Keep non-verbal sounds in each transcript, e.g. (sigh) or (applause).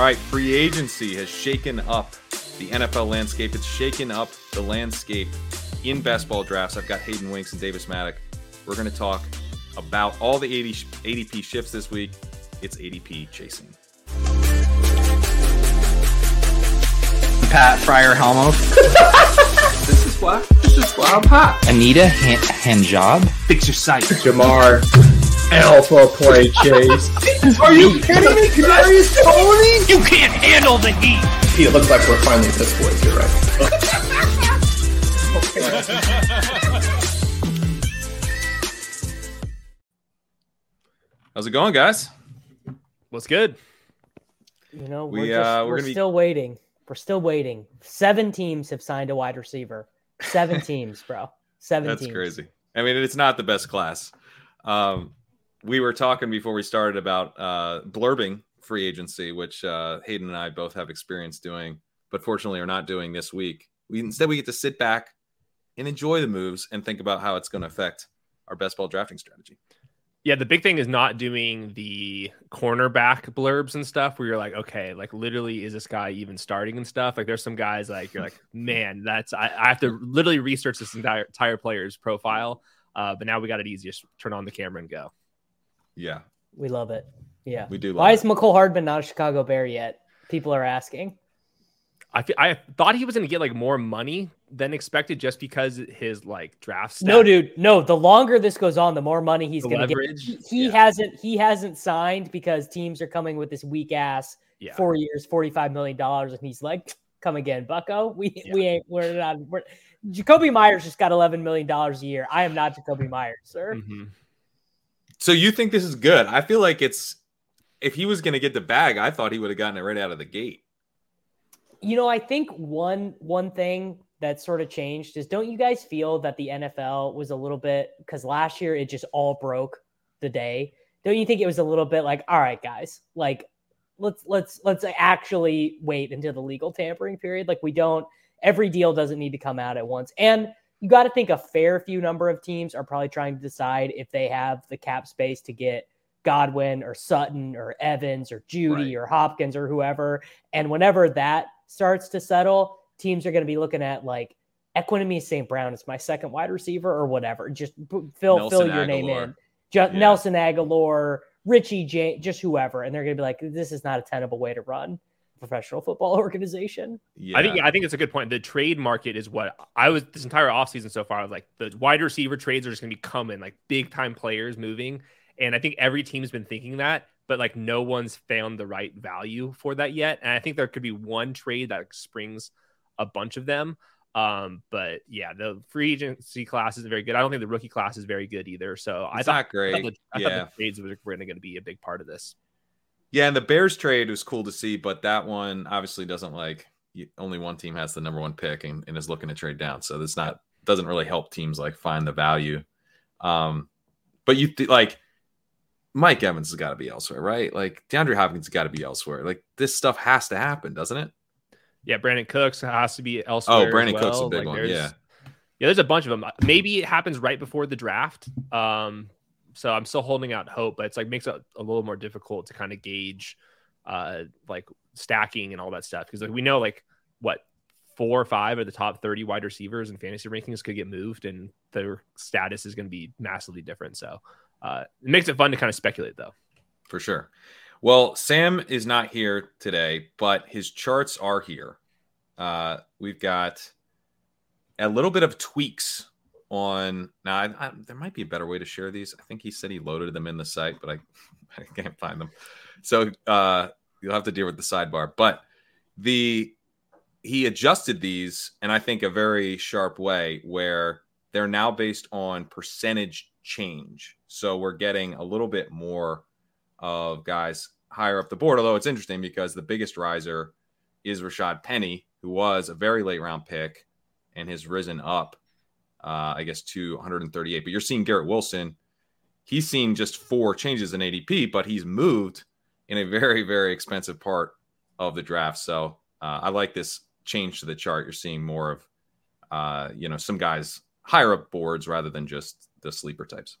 All right, free agency has shaken up the NFL landscape. It's shaken up the landscape in best ball drafts. I've got Hayden Winks and Davis Mattek. We're going to talk about all the 80, ADP shifts this week. It's ADP chasing. Pat Fryer Helmo. (laughs) this is why. This is why I'm hot. Anita Han- Hanjob. Fix your sight. Jamar. Alpha play chase. (laughs) Are you kidding me? Kadarius Toney? You can't handle the heat. It looks like we're finally this boys. You're right. (laughs) How's it going, guys? What's good? You know, We, we're, just, uh, we're we're gonna be- still waiting. We're still waiting. Seven teams have signed a wide receiver. Seven (laughs) teams, bro. Seven That's teams. crazy. I mean, it's not the best class. Um, we were talking before we started about uh, blurbing free agency, which uh, Hayden and I both have experience doing, but fortunately are not doing this week. We instead we get to sit back and enjoy the moves and think about how it's going to affect our best ball drafting strategy. Yeah, the big thing is not doing the cornerback blurbs and stuff where you're like, okay, like literally, is this guy even starting and stuff? Like, there's some guys like you're like, (laughs) man, that's I, I have to literally research this entire entire player's profile. Uh, but now we got it. Just turn on the camera and go. Yeah, We love it. Yeah. we do. Love Why it. is Mecole Hardman not a Chicago Bear yet? People are asking. I fe- I thought he was going to get like more money than expected just because his like draft. Stat. No, dude. No. The longer this goes on, the more money he's going to get. He, he Yeah. hasn't. He hasn't signed because teams are coming with this weak ass Yeah. four years, forty five million dollars, and he's like, "Come again, Bucko. We Yeah. we ain't. We're not. We're, Jakobi Meyers just got eleven million dollars a year. I am not Jakobi Meyers, sir. Mhm. So you think this is good? I feel like it's if he was going to get the bag, I thought he would have gotten it right out of the gate. You know, I think one one thing that sort of changed is don't you guys feel that the NFL was a little bit because last year it just all broke the day. Don't you think it was a little bit like, all right, guys, like let's let's let's actually wait until the legal tampering period. Like we don't every deal doesn't need to come out at once. And you got to think a fair few number of teams are probably trying to decide if they have the cap space to get Godwin or Sutton or Evans or Jeudy Right. or Hopkins or whoever. And whenever that starts to settle, teams are going to be looking at like Equanimeous St. Brown is my second wide receiver or whatever. Just fill Nelson fill your name in. Just Yeah. Nelson Agholor, Richie J, just whoever, and they're going to be like, this is not a tenable way to run professional football (laughs) organization. Yeah, I think I think it's a good point. The trade market is what I was this entire offseason so far. I was like the wide receiver trades are just gonna be coming, like big time players moving. And I think every team's been thinking that, but like no one's found the right value for that yet. And I think there could be one trade that springs a bunch of them. Um, but yeah, the free agency class isn't very good. I don't think the rookie class is very good either. So I thought, not I great. thought, the, I yeah. thought the trades were, were going to be a big part of this. Yeah, and the Bears trade was cool to see, but that one obviously doesn't like only one team has the number one pick and, and is looking to trade down. So that's not doesn't really help teams like find the value. Um, but you th- like Mike Evans has got to be elsewhere, right? Like DeAndre Hopkins has got to be elsewhere. Like this stuff has to happen, doesn't it? Yeah, Brandin Cooks has to be elsewhere. Oh, Brandin Cooks a well. big one. Yeah, Yeah, there's a bunch of them. Maybe it happens right before the draft. Um, so I'm still holding out hope, but it's like makes it a little more difficult to kind of gauge uh like stacking and all that stuff because like we know like what four or five of the top 30 wide receivers in fantasy rankings could get moved and their status is going to be massively different. So uh it makes it fun to kind of speculate though. for sure. Well, Sam is not here today, but his charts are here. Uh, we've got a little bit of tweaks on now. I, I, there might be a better way to share these. I think he said he loaded them in the site, but I, (laughs) I can't find them. So uh, you'll have to deal with the sidebar. But the he adjusted these, and I think a very sharp way where they're now based on percentage change. So we're getting a little bit more of guys higher up the board. Although it's interesting because the biggest riser is Rashad Penny, who was a very late round pick and has risen up, uh, I guess, to 138. But you're seeing Garrett Wilson. He's seen just four changes in ADP, but he's moved in a very, very expensive part of the draft. So uh, I like this change to the chart. You're seeing more of, uh, you know, some guys higher up boards rather than just the sleeper types.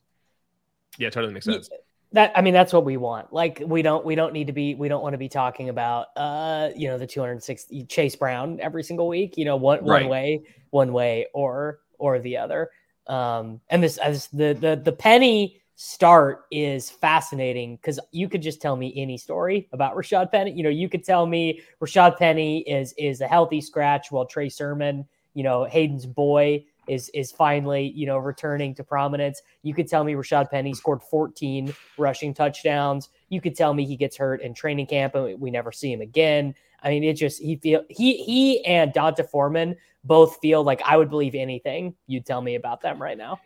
Yeah, totally makes sense. That I mean, that's what we want. Like we don't we don't need to be we don't want to be talking about uh you know the 260 Chase Brown every single week. You know one Right. one way one way or or the other. Um and this as the the the penny start is fascinating because you could just tell me any story about Rashad Penny. You know, you could tell me Rashad Penny is is a healthy scratch while Trey Sermon, you know, Hayden's boy is is finally you know returning to prominence. You could tell me Rashad Penny scored 14 rushing touchdowns. You could tell me he gets hurt in training camp and we never see him again. I mean, it just he feel he he and D'Onta Foreman both feel like I would believe anything you'd tell me about them right now.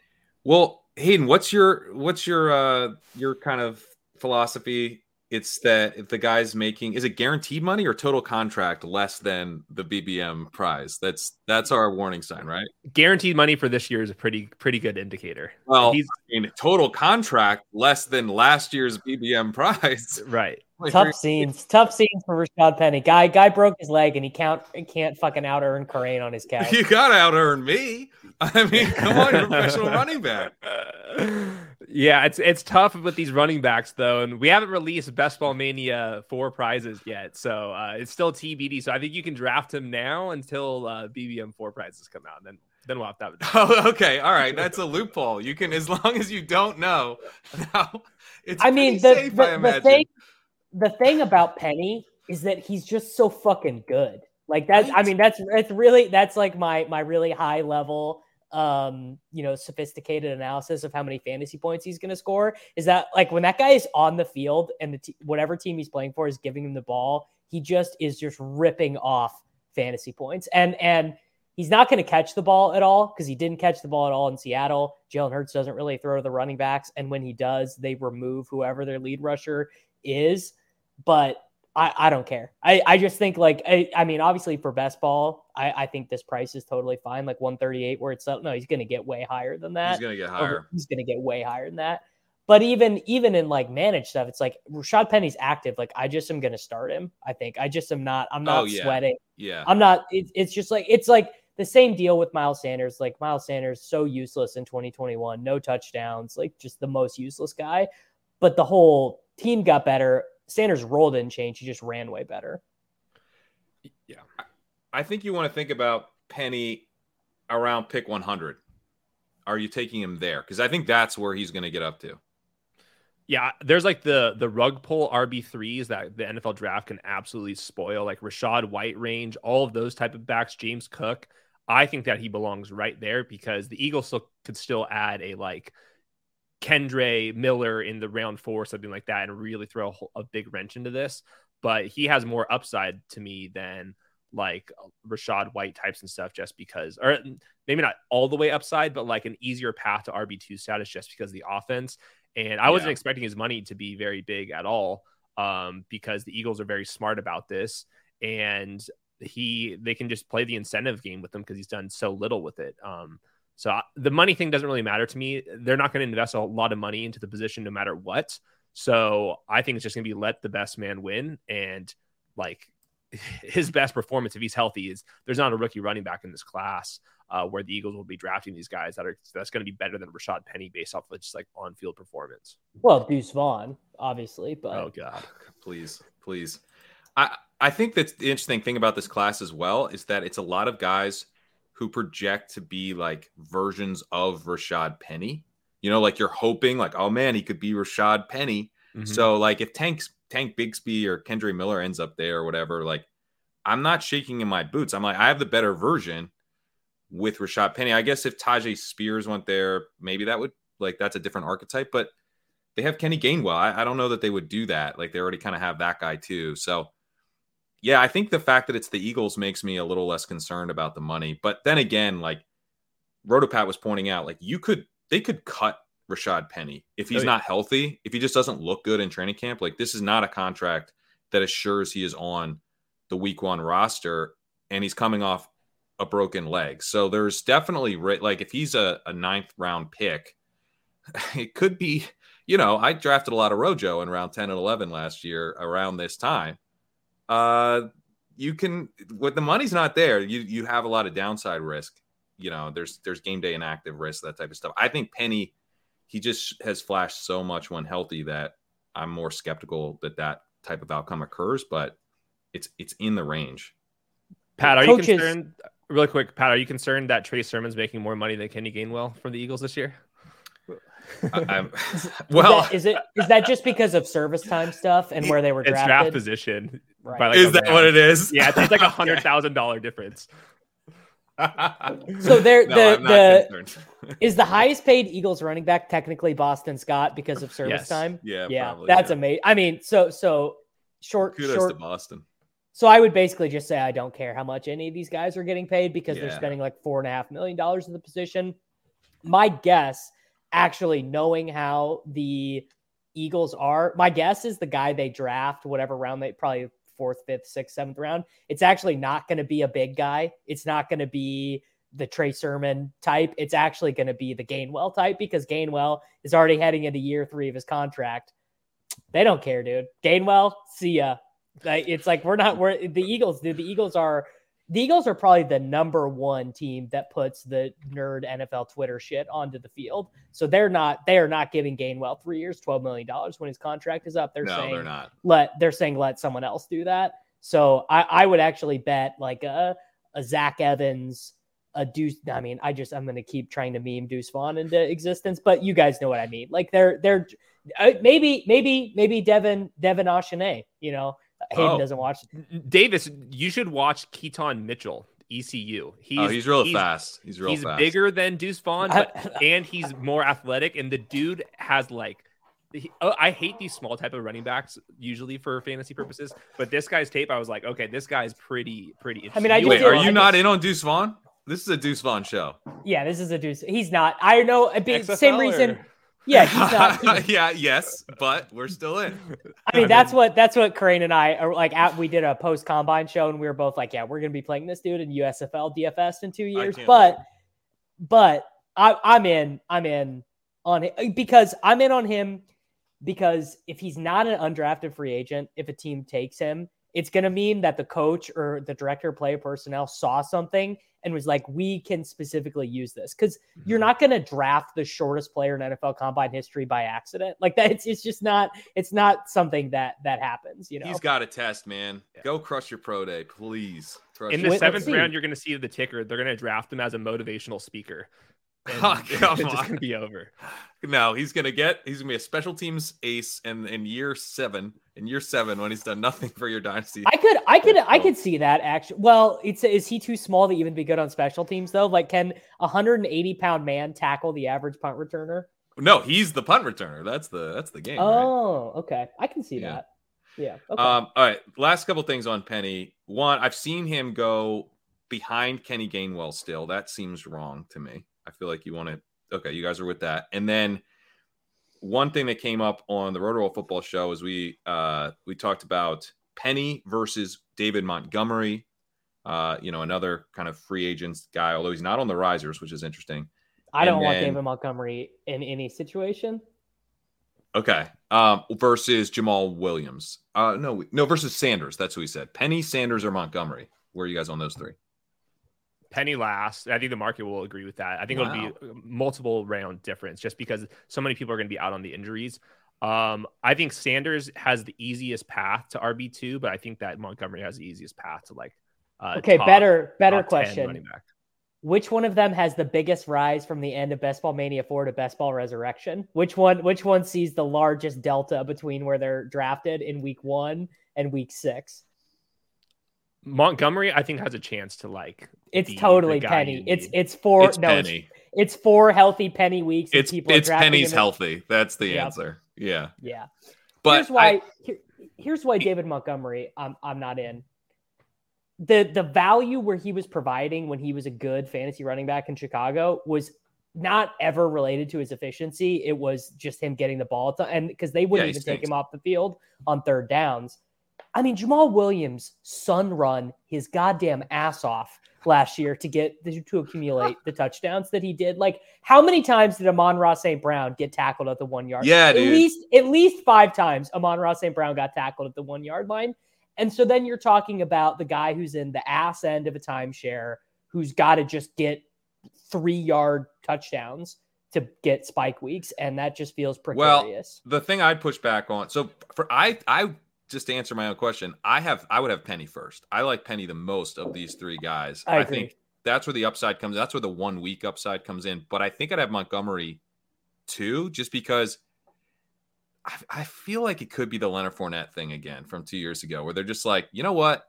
Well, Hayden, what's your what's your uh your kind of philosophy? It's that if the guy's making is it guaranteed money or total contract less than the BBM prize? That's that's our warning sign, right? Guaranteed money for this year is a pretty pretty good indicator. Well, He's I mean, total contract less than last year's BBM prize. right. Like, Tough scenes, tough scenes for Rashad Penny. Guy guy broke his leg and he can't can't fucking out earn Corain on his (laughs) couch. You got to out earn me. I (laughs) mean, come on, you're a professional running back. yeah, it's it's tough with these running backs though, and we haven't released Best Ball Mania four prizes yet, so uh, it's still TBD. So I think you can draft him now until uh, BBM four prizes come out, and then then we'll have to. (laughs) Oh, okay, all right. That's a loophole. You can, as long as you don't know. Now, it's I mean, the, safe, the, I the imagine. thing the thing about Penny is that he's just so fucking good. Like that's I mean, that's it's really that's like my my really high level um you know sophisticated analysis of how many fantasy points he's going to score is that like when that guy is on the field and the t- whatever team he's playing for is giving him the ball he just is just ripping off fantasy points and and he's not going to catch the ball at all because he didn't catch the ball at all in Seattle. Jalen Hurts doesn't really throw to the running backs, and when he does, they remove whoever their lead rusher is. But I, I don't care. I, I just think like I, I mean, obviously for best ball, I, I think this price is totally fine. Like 138 where it's up no, he's gonna get way higher than that. He's gonna get higher. He's gonna get way higher than that. But even even in like managed stuff, it's like Rashad Penny's active. Like I just am gonna start him. I think I just am not. I'm not Oh, yeah. sweating. Yeah. I'm not. It, it's just like it's like the same deal with Miles Sanders. Like Miles Sanders, so useless in 2021, no touchdowns, like just the most useless guy. But the whole team got better. Sanders' role didn't change. He just ran way better. Yeah. I think you want to think about Penny around pick 100. Are you taking him there? Because I think that's where he's going to get up to. Yeah, there's like the the rug pull RB threes that the NFL draft can absolutely spoil, like Rachaad White range, all of those type of backs. James Cook, I think that he belongs right there because the Eagles still, could still add a like Kendre Miller in the round four, something like that, and really throw a, whole- a big wrench into this. But he has more upside to me than like Rachaad White types and stuff, just because, or maybe not all the way upside, but like an easier path to RB two status just because of the offense. And I wasn't expecting his money to be very big at all um, because the Eagles are very smart about this. And he, they can just play the incentive game with him because he's done so little with it. Um, so I, the money thing doesn't really matter to me. They're not going to invest a lot of money into the position no matter what. So I think it's just going to be let the best man win. And like (laughs) his best performance, if he's healthy, is there's not a rookie running back in this class uh, where the Eagles will be drafting these guys that are that's going to be better than Rashad Penny based off of just like on field performance. Well, Deuce Vaughn, obviously, but Oh god, please, please. I I think that's the interesting thing about this class as well is that it's a lot of guys who project to be like versions of Rashad Penny. You know, like you're hoping, like, oh man, he could be Rashad Penny. Mhm. So like if Tank Tank Bigsby or Kendre Miller ends up there or whatever, like I'm not shaking in my boots. I'm like, I have the better version with Rashad Penny. I guess if Tyjae Spears went there, maybe that would like that's a different archetype, but they have Kenny Gainwell. I, I don't know that they would do that. Like they already kind of have that guy too. So yeah, I think the fact that it's the Eagles makes me a little less concerned about the money. But then again, like Rotopat was pointing out, like you could they could cut Rashad Penny if he's Oh, yeah. not healthy, if he just doesn't look good in training camp. Like this is not a contract that assures he is on the week one roster and he's coming off a broken leg. So there's definitely like if he's a, a ninth round pick, (laughs) it could be, you know, I drafted a lot of Rojo in round 10 and 11 last year around this time. Uh, you can, when the money's not there, you, you have a lot of downside risk. You know, there's, there's game day inactive risk, that type of stuff. I think Penny he just has flashed so much when healthy that I'm more skeptical that that type of outcome occurs. But it's it's in the range. Pat, are Coaches- you concerned? Really quick, Pat, are you concerned that Trey Sermon's making more money than Kenny Gainwell from the Eagles this year? I, I'm, (laughs) (laughs) Is that- is it is that just because of service time stuff and where they were It's drafted? draft position. Right. like is that round. what it is? (laughs) Yeah, it's like a hundred thousand dollar difference. So there- No, the- the- Is the highest paid Eagles running back technically Boston Scott because of service Yes. time? yeah, yeah, probably, that's yeah. amazing. I mean, so so short Kudos short to Boston. So I would basically just say I don't care how much any of these guys are getting paid because they're spending like four and a half million dollars in the position. My guess, actually knowing how the Eagles are, my guess is the guy they draft, whatever round they probably fourth, fifth, sixth, seventh round. It's actually not going to be a big guy. It's not going to be the Trey Sermon type. It's actually going to be the Gainwell type because Gainwell is already heading into year three of his contract. They don't care, dude. Gainwell, see ya. It's like we're not we're the Eagles, dude. The Eagles are the Eagles are probably the number one team that puts the nerd NFL Twitter shit onto the field. So they're not they are not giving Gainwell three years, twelve million dollars when his contract is up. They're no, saying they're not. let they're saying let someone else do that. So I, I would actually bet like a a Zach Evans, a Deuce. I mean, I just I'm gonna keep trying to meme Deuce Vaughn into existence, but you guys know what I mean. Like they're they're uh, maybe maybe maybe Devin Devon Achane. You know, Hayden Oh. doesn't watch. Davis, you should watch Keaton Mitchell, ECU. He's oh, he's real fast. He's real he's fast. bigger than Deuce Vaughn, but and he's more athletic. And the dude has like, he, oh, I hate these small type of running backs usually for fantasy purposes. But this guy's tape, I was like, okay, this guy's pretty pretty. I mean, I interesting. Wait, did- are I you just- not in on Deuce Vaughn? This is a Deuce Vaughn show. Yeah, this is a Deuce. He's not. I know. be- XFL Same or- reason. Yeah, he's not. he's- yeah, yes, but we're still in. I mean, that's what that's what Crane and I are like. At, we did a post combine show, and we were both like, "Yeah, we're gonna be playing this dude in USFL DFS in two years." can't But, but I, I'm in. I'm in on it because I'm in on him because if he's not an undrafted free agent, if a team takes him, it's gonna mean that the coach or the director of player personnel saw something and was like, "We can specifically use this." Because you're mm-hmm. not going to draft the shortest player in NFL combine history by accident. Like that, it's, it's just not. It's not something that that happens. You know. He's got a test, man. Go crush your pro day, please. Crush in the Let's seventh round, you're going to see the ticker. They're going to draft him as a motivational speaker. (laughs) And Oh, (laughs) come it's on. going to be over. No, he's gonna get. He's gonna be a special teams ace, and in year seven, in year seven, when he's done nothing for your dynasty. I could, I could, I could see that actually. Well, it's is he too small to even be good on special teams though? Like, can a 180 pound man tackle the average punt returner? no, he's the punt returner. That's the that's the game. right? Oh, okay, I can see Yeah. that. Yeah. Okay. Um, all right. Last couple things on Penny. One, I've seen him go behind Kenny Gainwell still. That seems wrong to me. I feel like you want to. Okay, you guys are with that. And then one thing that came up on the Rotoworld Football Show is we uh, we talked about Penny versus David Montgomery. Uh, you know, another kind of free agents guy, although he's not on the risers, which is interesting. I don't and want then- David Montgomery in any situation. Okay. Um, versus Jamaal Williams. Uh, no, no, versus Sanders. That's who he said. Penny, Sanders, or Montgomery. Where are you guys on those three? Penny last. I think the market will agree with that. I think it'll be multiple round difference just because so many people are going to be out on the injuries. Um, I think Sanders has the easiest path to RB two, but I think that Montgomery has the easiest path to like. Uh, Okay, top- better, better question. Which one of them has the biggest rise from the end of Best Ball Mania 4 to Best Ball Resurrection? Which one which one sees the largest delta between where they're drafted in week 1 and week 6? Montgomery, I think, has a chance to like. It's be the totally guy penny. you It's need. it's four it's no Penny. it's, it's four healthy penny weeks. It's people it's Penny's him healthy. That's the Yep. answer. Yeah. Yeah. But here's why I- here- here's why David Montgomery I'm I'm not in. The the value where he was providing when he was a good fantasy running back in Chicago was not ever related to his efficiency. It was just him getting the ball to, and because they wouldn't Yeah, he even take him off the field on third downs. I mean, Jamaal Williams sun run his goddamn ass off last year to get to accumulate the touchdowns that he did. Like, how many times did Amon-Ra St. Brown get tackled at the one yard? Yeah, at dude. least at least five times Amon-Ra St. Brown got tackled at the one yard line. And so then you're talking about the guy who's in the ass end of a timeshare who's got to just get three yard touchdowns to get spike weeks, and that just feels Well, precarious. The thing I'd push back on. So for I I just to answer my own question, I have I would have Penny first. I like Penny the most of these three guys. I agree. think that's where the upside comes. That's where the one week upside comes in. But I think I'd have Montgomery too, just because I, I feel like it could be the Leonard Fournette thing again from two years ago, where they're just like, you know what,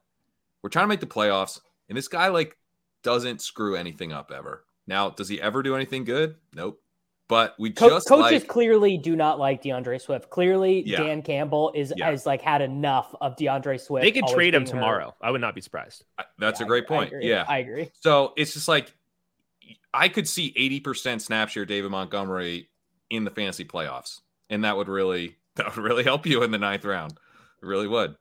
we're trying to make the playoffs, and this guy like doesn't screw anything up ever. Now, does he ever do anything good? Nope. But we Co- just coaches like, clearly do not like D'Andre Swift. Clearly, Yeah. Dan Campbell is Yeah. has like had enough of D'Andre Swift. They could trade him being hurt. tomorrow. I would not be surprised. that's Yeah, a great I- I point. agree. yeah, I agree. So it's just like I could see 80% snap share David Montgomery in the fantasy playoffs. And that would really (laughs) that would really help you in the ninth round. It really would.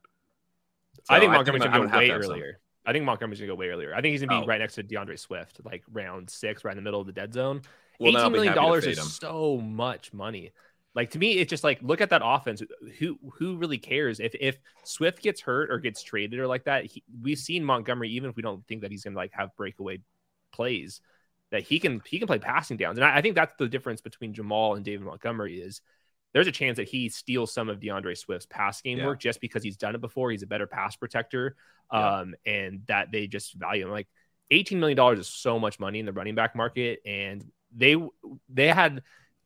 I So think Montgomery's I gonna would go way to have some. earlier. I think Montgomery's gonna go way earlier. I think he's gonna be Oh. right next to D'Andre Swift, like round six, right in the middle of the dead zone. Well, Eighteen million dollars is so much money. Like to me, it's just like look at that offense. Who who really cares if if Swift gets hurt or gets traded or like that? He, we've seen Montgomery, even if we don't think that he's gonna like have breakaway plays, that he can he can play passing downs. And I, I think that's the difference between Jamaal and David Montgomery is there's a chance that he steals some of D'Andre Swift's pass game Yeah. work just because he's done it before. He's a better pass protector, Yeah. um, and that they just value him. Like eighteen million dollars is so much money in the running back market, and they they had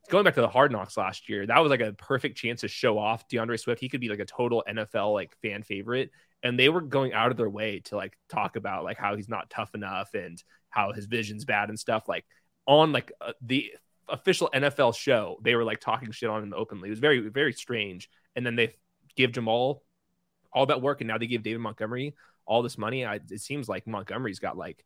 going back to the hard knocks last year. That was like a perfect chance to show off D'Andre Swift. He could be like a total NFL like fan favorite, and they were going out of their way to like talk about like how he's not tough enough and how his vision's bad and stuff. Like on like uh, the official NFL show, they were like talking shit on him openly. It was very very strange. And then they give Jamaal all that work, and now they give David Montgomery all this money. I, it seems like Montgomery's got like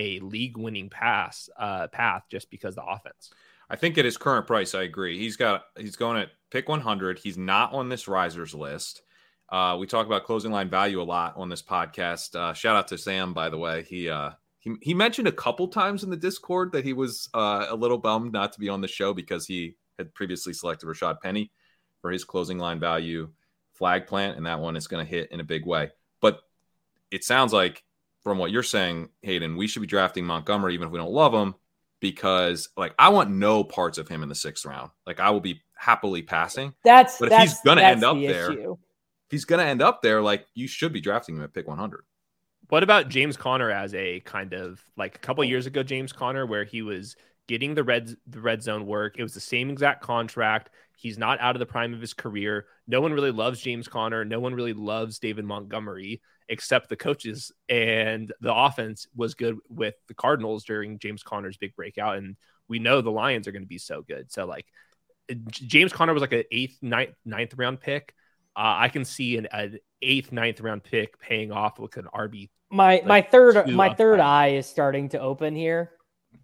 a league winning pass uh, path just because the offense. I think at his current price, I agree. He's got he's going at pick 100. He's not on this risers list. Uh, we talk about closing line value a lot on this podcast. Uh, shout out to Sam, by the way. He uh, he he mentioned a couple times in the Discord that he was uh, a little bummed not to be on the show because he had previously selected Rashad Penny for his closing line value flag plant, and that one is going to hit in a big way. But it sounds like from what you're saying, Hayden, we should be drafting Montgomery even if we don't love him because like I want no parts of him in the sixth round. Like I will be happily passing. That's But if that's, he's gonna that's end up the there- If he's gonna end up there, like you should be drafting him at pick 100. What about James Conner as a kind of like a couple oh. years ago, James Conner, where he was getting the red the red zone work. It was the same exact contract. He's not out of the prime of his career. No one really loves James Conner. No one really loves David Montgomery except the coaches. And the offense was good with the Cardinals during James Conner's big breakout. And we know the Lions are going to be so good. So like James Conner was like an eighth, ninth, ninth round pick. Uh, I can see an, an eighth, ninth round pick paying off with an RB My my third my third high. eye is starting to open here.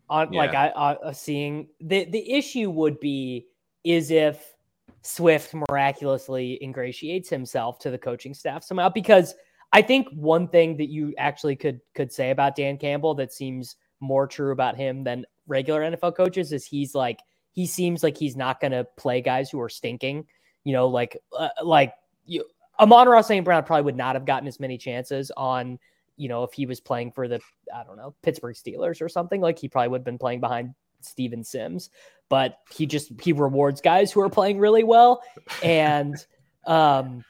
On like I uh, seeing the the issue would be is if Swift miraculously ingratiates himself to the coaching staff somehow because I think one thing that you actually could could say about Dan Campbell that seems more true about him than regular NFL coaches is he's like he seems like he's not going to play guys who are stinking. You know, like uh, like you, Amon-Ra St. Brown probably would not have gotten as many chances on you know if he was playing for the I don't know Pittsburgh Steelers or something. Like he probably would have been playing behind Steven Sims, but he just he rewards guys who are playing really well and um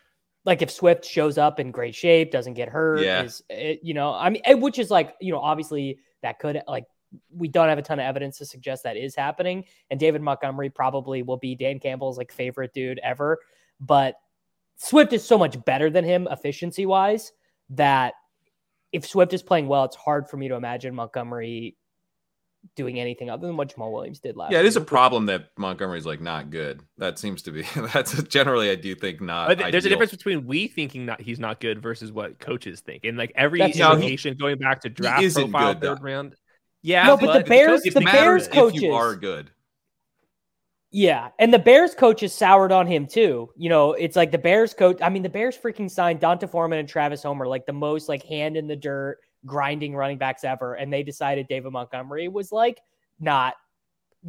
like if Swift shows up in great shape, doesn't get hurt, Yeah. is it, you know, I mean, eh, which is like, you know, obviously that could like we don't have a ton of evidence to suggest that is happening. And David Montgomery probably will be Dan Campbell's like favorite dude ever. But Swift is so much better than him efficiency wise that if Swift is playing well, it's hard for me to imagine Montgomery doing anything other than what Jamaal Williams did last Yeah, it is a problem that Montgomery's like not good. That seems to be (laughs) that's generally I do think not. But th- there's a difference between we thinking that he's not good versus what coaches think, and like every That's true. indication going back to draft profile good, though. third round. Yeah, No, but the Bears- the Bears if coaches- you are good. Yeah, and the Bears coaches soured on him too. You know, it's like the Bears coach. I mean, the Bears freaking signed D'Onta Foreman and Travis Homer, like the most like hand in the dirt, grinding running backs ever, and they decided David Montgomery was like not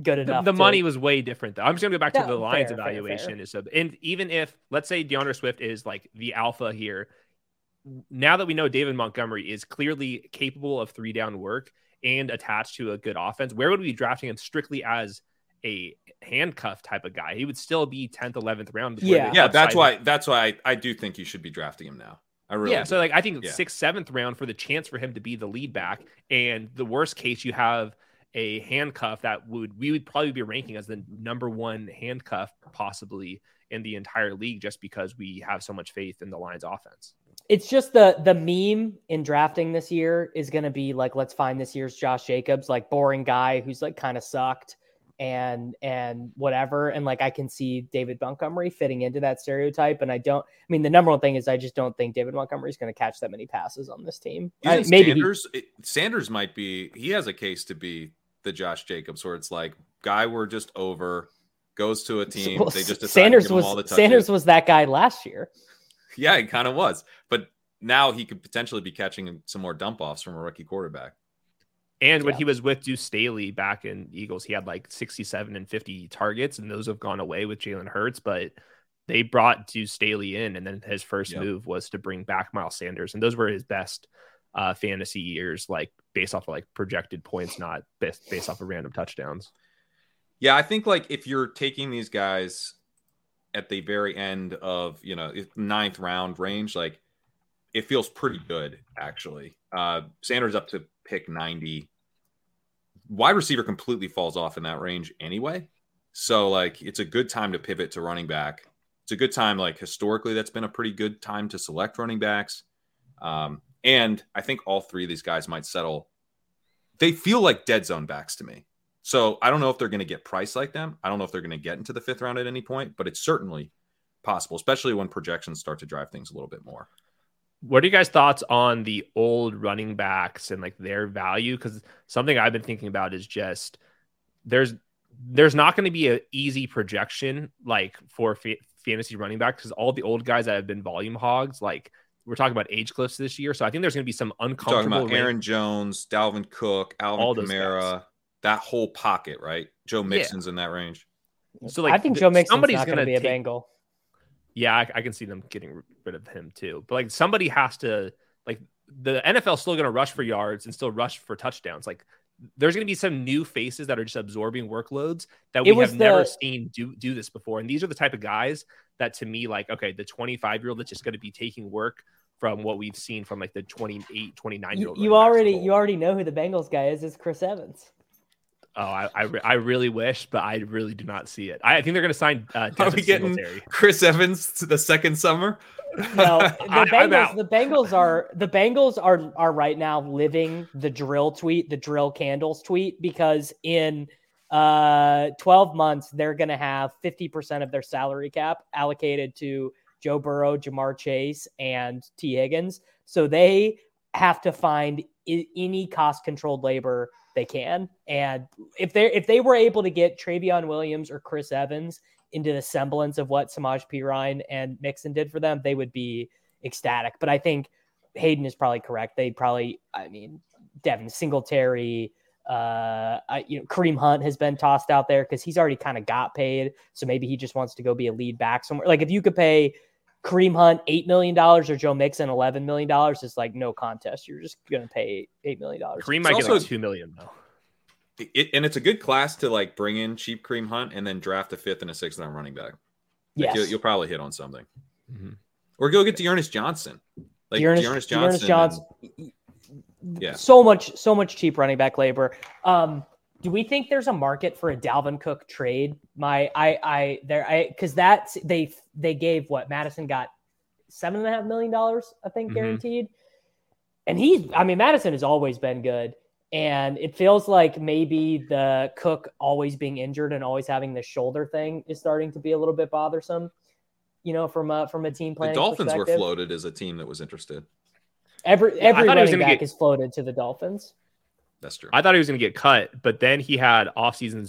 good enough. the to- money was way different though. I'm just gonna go back to the Lions fair, fair, evaluation. Is so, and even if let's say D'Andre Swift is like the alpha here, now that we know David Montgomery is clearly capable of three down work and attached to a good offense, where would we be drafting him strictly as a handcuff type of guy. He would still be 10th, 11th round. Yeah. Yeah, that's why. That's why I, I do think you should be drafting him now. I really. yeah, do. so like I think Yeah. sixth, seventh round for the chance for him to be the lead back, and the worst case you have a handcuff that would we would probably be ranking as the number one handcuff possibly in the entire league just because we have so much faith in the Lions offense. It's just the the meme in drafting this year is going to be like, let's find this year's Josh Jacobs, like boring guy who's like kind of sucked and and whatever. And like I can see David Montgomery fitting into that stereotype. And I don't. I mean, the number one thing is I just don't think David Montgomery is going to catch that many passes on this team. I- maybe Sanders. it- Sanders might be. He has a case to be the Josh Jacobs, where it's like guy we're just over goes to a team. well, they just Sanders to give him all the was. Sanders was that guy last year. Yeah, he kind of was, but now he could potentially be catching some more dump offs from a rookie quarterback. And when Yeah. he was with Deuce Staley back in Eagles, he had like 67 and 50 targets, and those have gone away with Jalen Hurts. But they brought Deuce Staley in, and then his first Yep. move was to bring back Miles Sanders, and those were his best uh, fantasy years, like based off of like projected points, not based, based off of random touchdowns. Yeah, I think like if you're taking these guys at the very end of you know ninth round range, like it feels pretty good actually. Uh, Sanders up to pick ninety. Wide receiver completely falls off in that range anyway, so like it's a good time to pivot to running back. It's a good time, like historically, that's been a pretty good time to select running backs. Um, and I think all three of these guys might settle. They feel like dead zone backs to me. So I don't know if they're going to get priced like them. I don't know if they're going to get into the fifth round at any point, but it's certainly possible, especially when projections start to drive things a little bit more. What are you guys' thoughts on the old running backs and like their value? Because something I've been thinking about is just there's there's not going to be an easy projection like for fa- fantasy running backs because all the old guys that have been volume hogs, like we're talking about age cliffs this year. So I think there's going to be some We're uncomfortable. talking about Aaron Jones, Dalvin Cook, Alvin All Kamara, that whole pocket, right? Joe Yeah. Mixon's in that range. So like I think th- Joe Mixon's somebody's not going to gonna be a take- Bengal. Yeah, I, I can see them getting rid of him too. But like somebody has to like the NFL's still going to rush for yards and still rush for touchdowns. Like there's going to be some new faces that are just absorbing workloads that we have never seen do do this before. And these are the type of guys that to me like okay, the 25 year old that's just going to be taking work from what we've seen from like the 28, 29 year old. you already you already know who the Bengals guy is. is Chris Evans. Oh, I, I, re- I really wish, but I really do not see it. I, I think they're going to sign uh, (laughs) Are we getting Singletary. Chris Evans to the second summer? No, the (laughs) I- Bengals. The Bengals are the Bengals are are right now living the drill tweet, the drill candles tweet, because in uh 12 months they're going to have 50% of their salary cap allocated to Joe Burrow, Ja'Marr Chase, and Tee Higgins. So they have to find I- any cost controlled labor they can. And if they if they were able to get Trayveon Williams or Chris Evans into the semblance of what Samaje Perine and Mixon did for them, they would be ecstatic. But I think Hayden is probably correct. They probably, I mean, Devin Singletary, uh, I, you know, Kareem Hunt has been tossed out there because he's already kind of got paid. So maybe he just wants to go be a lead back somewhere. Like if you could pay Kareem Hunt eight million dollars or Joe Mixon eleven million dollars, is like no contest. You're just gonna pay eight million dollars. Kareem might get like two million though. It, and it's a good class to like bring in cheap Kareem Hunt and then draft a fifth and a sixth round running back. Like, Yes, you'll, you'll probably hit on something, Mhm. or go get D'Ernest Johnson. Like D'Ernest- D'Ernest D'Ernest Johnson. Johnson. Yeah. So much, so much cheap running back labor. Um, do we think there's a market for a Dalvin Cook trade? My, I, I, there, I, because that's they they gave what Mattison got seven and a half million dollars, I think, Mhm. guaranteed. And he's, I mean, Mattison has always been good, and it feels like maybe the Cook always being injured and always having the shoulder thing is starting to be a little bit bothersome, You know, from a from a team The. Dolphins were floated as a team that was interested. Every Yeah, every was running back get- is floated to the Dolphins. That's true. I thought he was going to get cut, but then he had off-season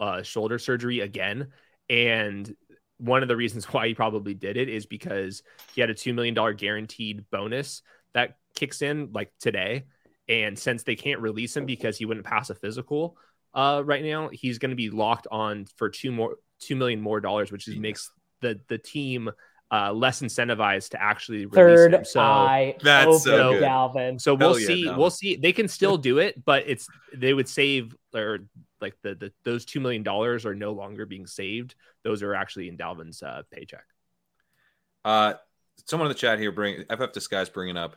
uh, shoulder surgery again, and one of the reasons (laughs) why he probably did it is because he had a two million dollar guaranteed bonus that kicks in like today, and since they can't release him because he wouldn't pass a physical uh, right now, he's going to be locked on for two more two million more dollars, which is, makes the the team uh, less incentivized to actually release Third him. So eye, That's so good. Galvin. so we'll yeah, see. Dalvin. We'll see. They can still do it, but it's they would save or like the, the those two million dollars are no longer being saved. Those are actually in Dalvin's uh, paycheck. Uh, someone in the chat here bring FF Disguise bringing up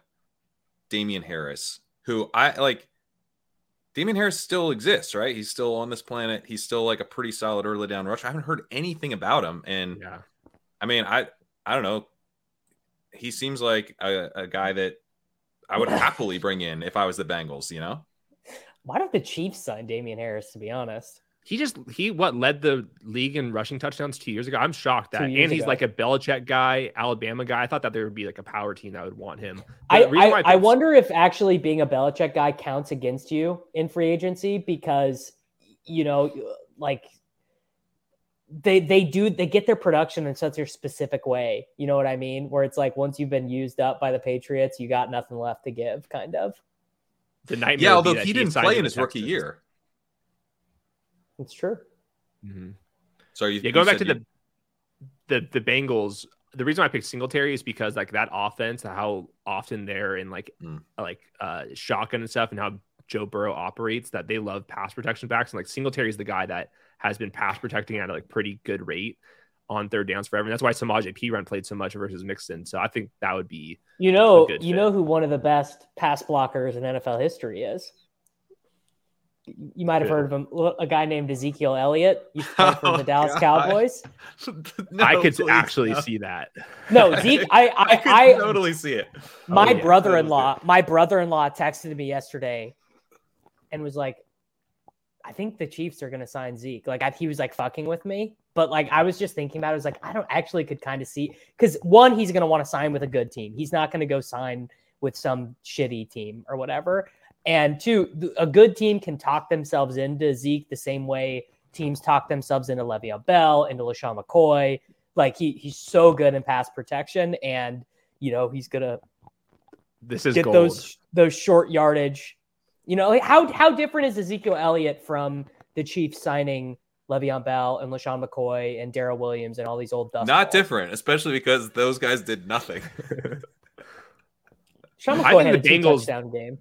Damien Harris, who I like. Damien Harris still exists, right? He's still on this planet. He's still like a pretty solid early down rush. I haven't heard anything about him, and Yeah, I mean, I I don't know. He seems like a, a guy that I would (laughs) happily bring in if I was the Bengals. You know, Why don't the Chiefs sign Damien Harris? To be honest, he just he what led the league in rushing touchdowns two years ago. I'm shocked that, and he's ago. like a Belichick guy, Alabama guy. I thought that there would be like a power team that would want him. I The I, I wonder if actually being a Belichick guy counts against you in free agency because you know, like they they do they get their production in such a specific way. You know what I mean? Where it's like once you've been used up by the Patriots, you got nothing left to give, kind of. the nightmare. yeah. Although he didn't play in the his rookie year, It's true. mm-hmm. so you, Yeah, you going back to said the the the Bengals. The reason why I picked Singletary is because like that offense, how often they're in like Mm. like uh shotgun and stuff, and how Joe Burrow operates. That they love pass protection backs, and like Singletary is the guy that has been pass protecting at a like pretty good rate on third downs forever. And that's why Samaje Perine played so much versus Mixon. So I think that would be You know, good you fit. know who one of the best pass blockers in NFL history is. You might have Who? heard of him, a guy named Ezekiel Elliott. Used to play for Oh, the Dallas oh, God. Cowboys. (laughs) No, I could actually no. see that. No, (laughs) Zeke. I, I could I, I, totally see it. my Oh, yeah. brother-in-law, my brother-in-law texted me yesterday, and was like, "I think the Chiefs are going to sign Zeke." Like, I, he was like fucking with me, but like I was just thinking about. it. I was like, I don't actually could kind of see because one, he's going to want to sign with a good team. He's not going to go sign with some shitty team or whatever. And two, a good team can talk themselves into Zeke the same way teams talk themselves into Le'Veon Bell, into LeSean McCoy. Like he he's so good in pass protection, and you know he's gonna This is get gold. those those short yardage. You know how how different is Ezekiel Elliott from the Chiefs signing Le'Veon Bell and LeSean McCoy and Darrel Williams and all these old dust Not balls? different, especially because those guys did nothing. (laughs) LeSean I McCoy think had the two Bengals- touchdown game.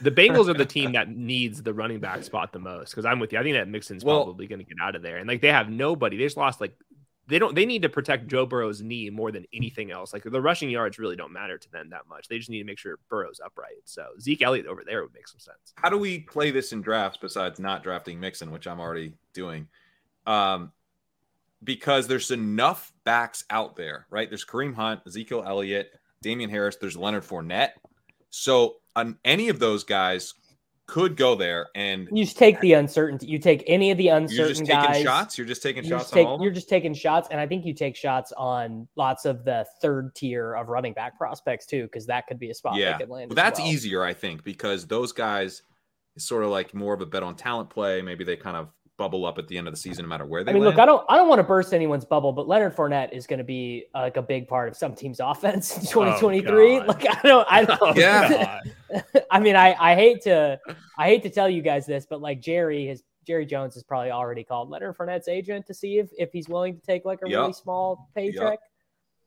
The Bengals are the (laughs) team that needs the running back spot the most because I'm with you. I think that Mixon's Well- probably going to get out of there, and like they have nobody. They just lost like they don't. They need to protect Joe Burrow's knee more than anything else. Like the rushing yards really don't matter to them that much. They just need to make sure Burrow's upright. So Zeke Elliott over there would make some sense. How do we play this in drafts besides not drafting Mixon, which I'm already doing? Um, because there's enough backs out there, right? There's Kareem Hunt, Ezekiel Elliott, Damien Harris, there's Leonard Fournette. So on any of those guys could go there, and You just take the uncertainty. You take any of the uncertain you're just taking guys. shots. You're just taking You're shots just, on take, you're just taking shots, and I think you take shots on lots of the third tier of running back prospects too, because that could be a spot Yeah. could land. That's well. easier, I think, because those guys is sort of like more of a bet on talent play. Maybe they kind of bubble up at the end of the season, no matter where they. I mean, land. look, I don't, I don't want to burst anyone's bubble, but Leonard Fournette is going to be uh, like a big part of some team's offense in 2023. God. like, I don't, I don't. (laughs) Oh, Yeah. (laughs) I mean, I, I hate to, I hate to tell you guys this, but like Jerry has, Jerry Jones has probably already called Leonard Fournette's agent to see if if he's willing to take like a Yup. really small paycheck.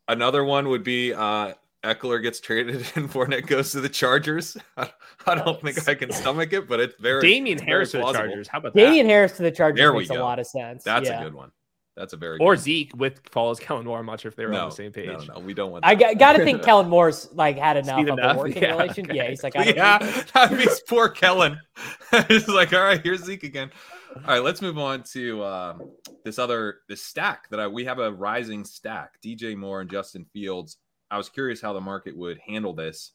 Another one would be uh Ekeler gets traded (laughs) and Fournette goes to the Chargers. I, (laughs) I don't think I can stomach it, but it's very Damien it's very Harris to the. Chargers. How about that? Damien Harris to the Chargers There we makes a lot of sense. That's yeah. a good one. That's a very good one. Or good Zeke with follows Kellen Moore. I'm not sure if they were no, on the same page. No, no, we don't want. I that. got, got to think (laughs) Kellen Moore's like had enough Seen of enough? a working Yeah, relation. okay. Yeah, he's like, I don't yeah, need that means poor Kellen. He's like, all right, here's Zeke again. All right, let's move on to um, this other this stack that I we have a rising stack. DJ Moore and Justin Fields. I was curious how the market would handle this.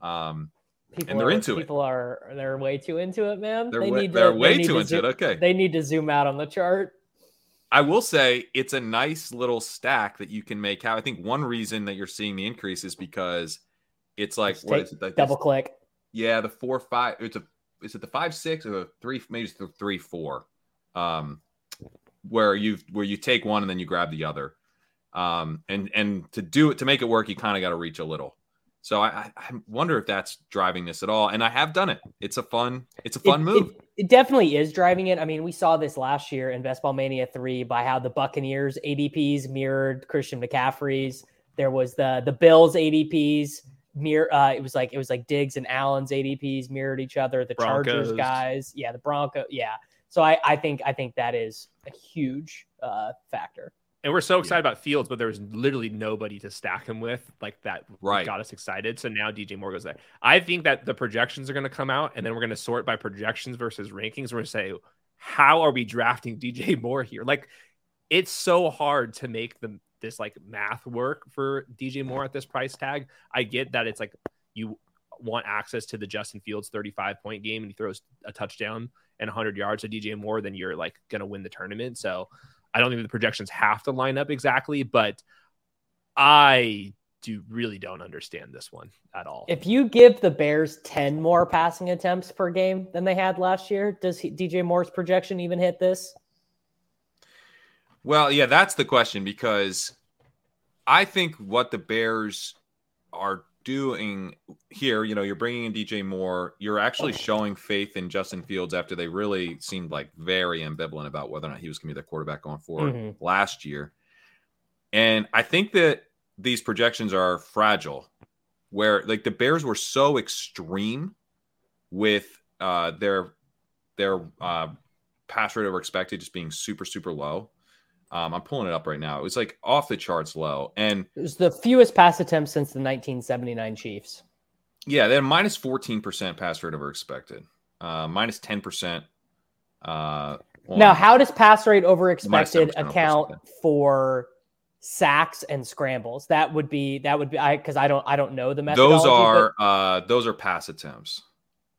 Um, People And they're are, into it. People are they're way too into it, man. they're they way, need to, they're they way need too to into zoom- it. Okay, They need to zoom out on the chart. I will say it's a nice little stack that you can make. How I think one reason that you're seeing the increase is because it's like Just what it? Like Double this- click. yeah, the four five. It's a is it the five six or the three? Maybe it's the three four. Um, where you where you take one and then you grab the other. Um, and and to do it to make it work, you kind of got to reach a little. So I, I I wonder if that's driving this at all. And I have done it. It's a fun it's a fun it, move. It, it definitely is driving it. I mean, we saw this last year in Best Ball Mania 3 by how the Buccaneers ADPs mirrored Christian McCaffrey's. There was the the Bills ADPs mirror uh it was like it was like Diggs and Allen's ADPs mirrored each other. The Chargers guys, yeah, the Bronco, yeah. So I, I think I think that is a huge uh, factor. And we're so excited about Fields, but there was literally nobody to stack him with. Like that Right. got us excited. So now DJ Moore goes there. I think that the projections are going to come out, and then we're going to sort by projections versus rankings. We're going to say, how are we drafting (laughs) DJ Moore here? Like, it's so hard to make the this like math work for DJ Moore at this price tag. I get that it's like you want access to the Justin Fields 35 point game and he throws a touchdown and 100 yards to DJ Moore, then you're like going to win the tournament. So I don't think the projections have to line up exactly, but I do really don't understand this one at all. If you give the Bears 10 more passing attempts per game than they had last year, does he, DJ Moore's projection even hit this? Well, yeah, that's the question because I think what the Bears are doing here, you know, you're bringing in DJ Moore, you're actually showing faith in Justin Fields after they really seemed like very ambivalent about whether or not he was going to be the quarterback going forward Mhm. last year. And I think that these projections are fragile, where like the Bears were so extreme with uh, their their uh, pass rate over expected just being super super low. Um, I'm pulling it up right now. It was like off the charts low, and It was the fewest pass attempts since the 1979 Chiefs. yeah, they had minus 14 percent pass rate over expected, uh, minus 10 percent. Uh, Now, how does pass rate over expected account for sacks and scrambles? That would be that would be I because I don't I don't know the method. those are uh, those are pass attempts.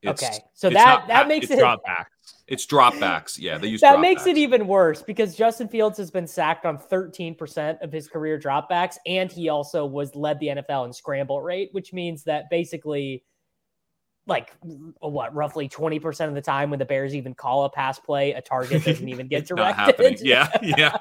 It's, okay. So that not that makes it drop back. It's dropbacks. Yeah, they use that makes it even worse because Justin Fields has been sacked on 13% of his career dropbacks, and he also was led the NFL in scramble rate, which means that basically, like what, roughly 20% of the time when the Bears even call a pass play, a target doesn't even get (laughs) It's not happening. directed. Yeah, (laughs) yeah,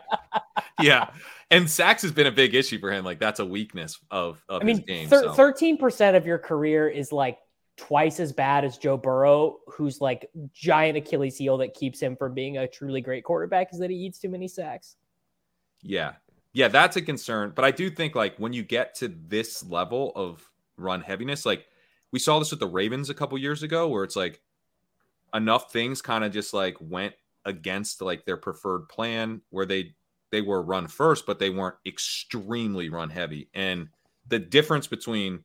yeah. And sacks has been a big issue for him. Like that's a weakness of of I mean, his game. thir- so. 13% of your career is like twice as bad as Joe Burrow, whose like giant Achilles heel that keeps him from being a truly great quarterback is that he eats too many sacks. Yeah. Yeah, that's a concern. But I do think like when you get to this level of run heaviness, like we saw this with the Ravens a couple years ago, where it's like enough things kind of just like went against like their preferred plan where they they were run first, but they weren't extremely run heavy. And the difference between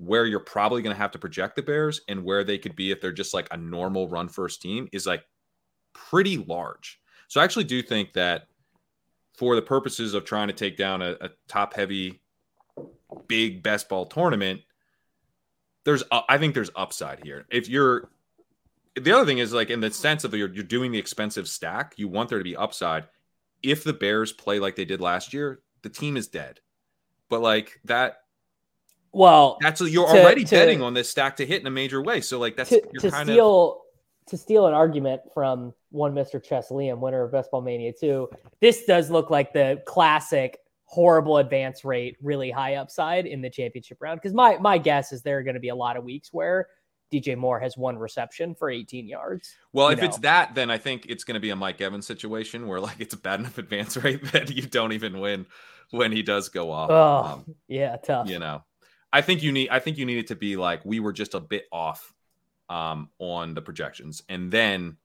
where you're probably going to have to project the Bears and where they could be if they're just like a normal run first team is like pretty large. So I actually do think that for the purposes of trying to take down a, a top heavy big best ball tournament there's i think there's upside here. If you're the other thing is like in the sense of you're, you're doing the expensive stack you want there to be upside. If the bears play like they did last year the team is dead. But like that Well, that's you're To- already to- betting on this stack to hit in a major way so like that's to, you're to kind of steal to steal an argument from one Mr. Chess Liam, winner of Best Ball Mania 2, this does look like the classic horrible advance rate, really high upside in the championship round. Because my my guess is there are going to be a lot of weeks where DJ Moore has one reception for 18 yards. Well, if it's that, then I think it's going to be a Mike Evans situation where like it's a bad enough advance (laughs) rate that you don't even win when he does go off. Oh, Um, yeah, tough. you know, I think you need. I think you need it to be like we were just a bit off um, on the projections, and then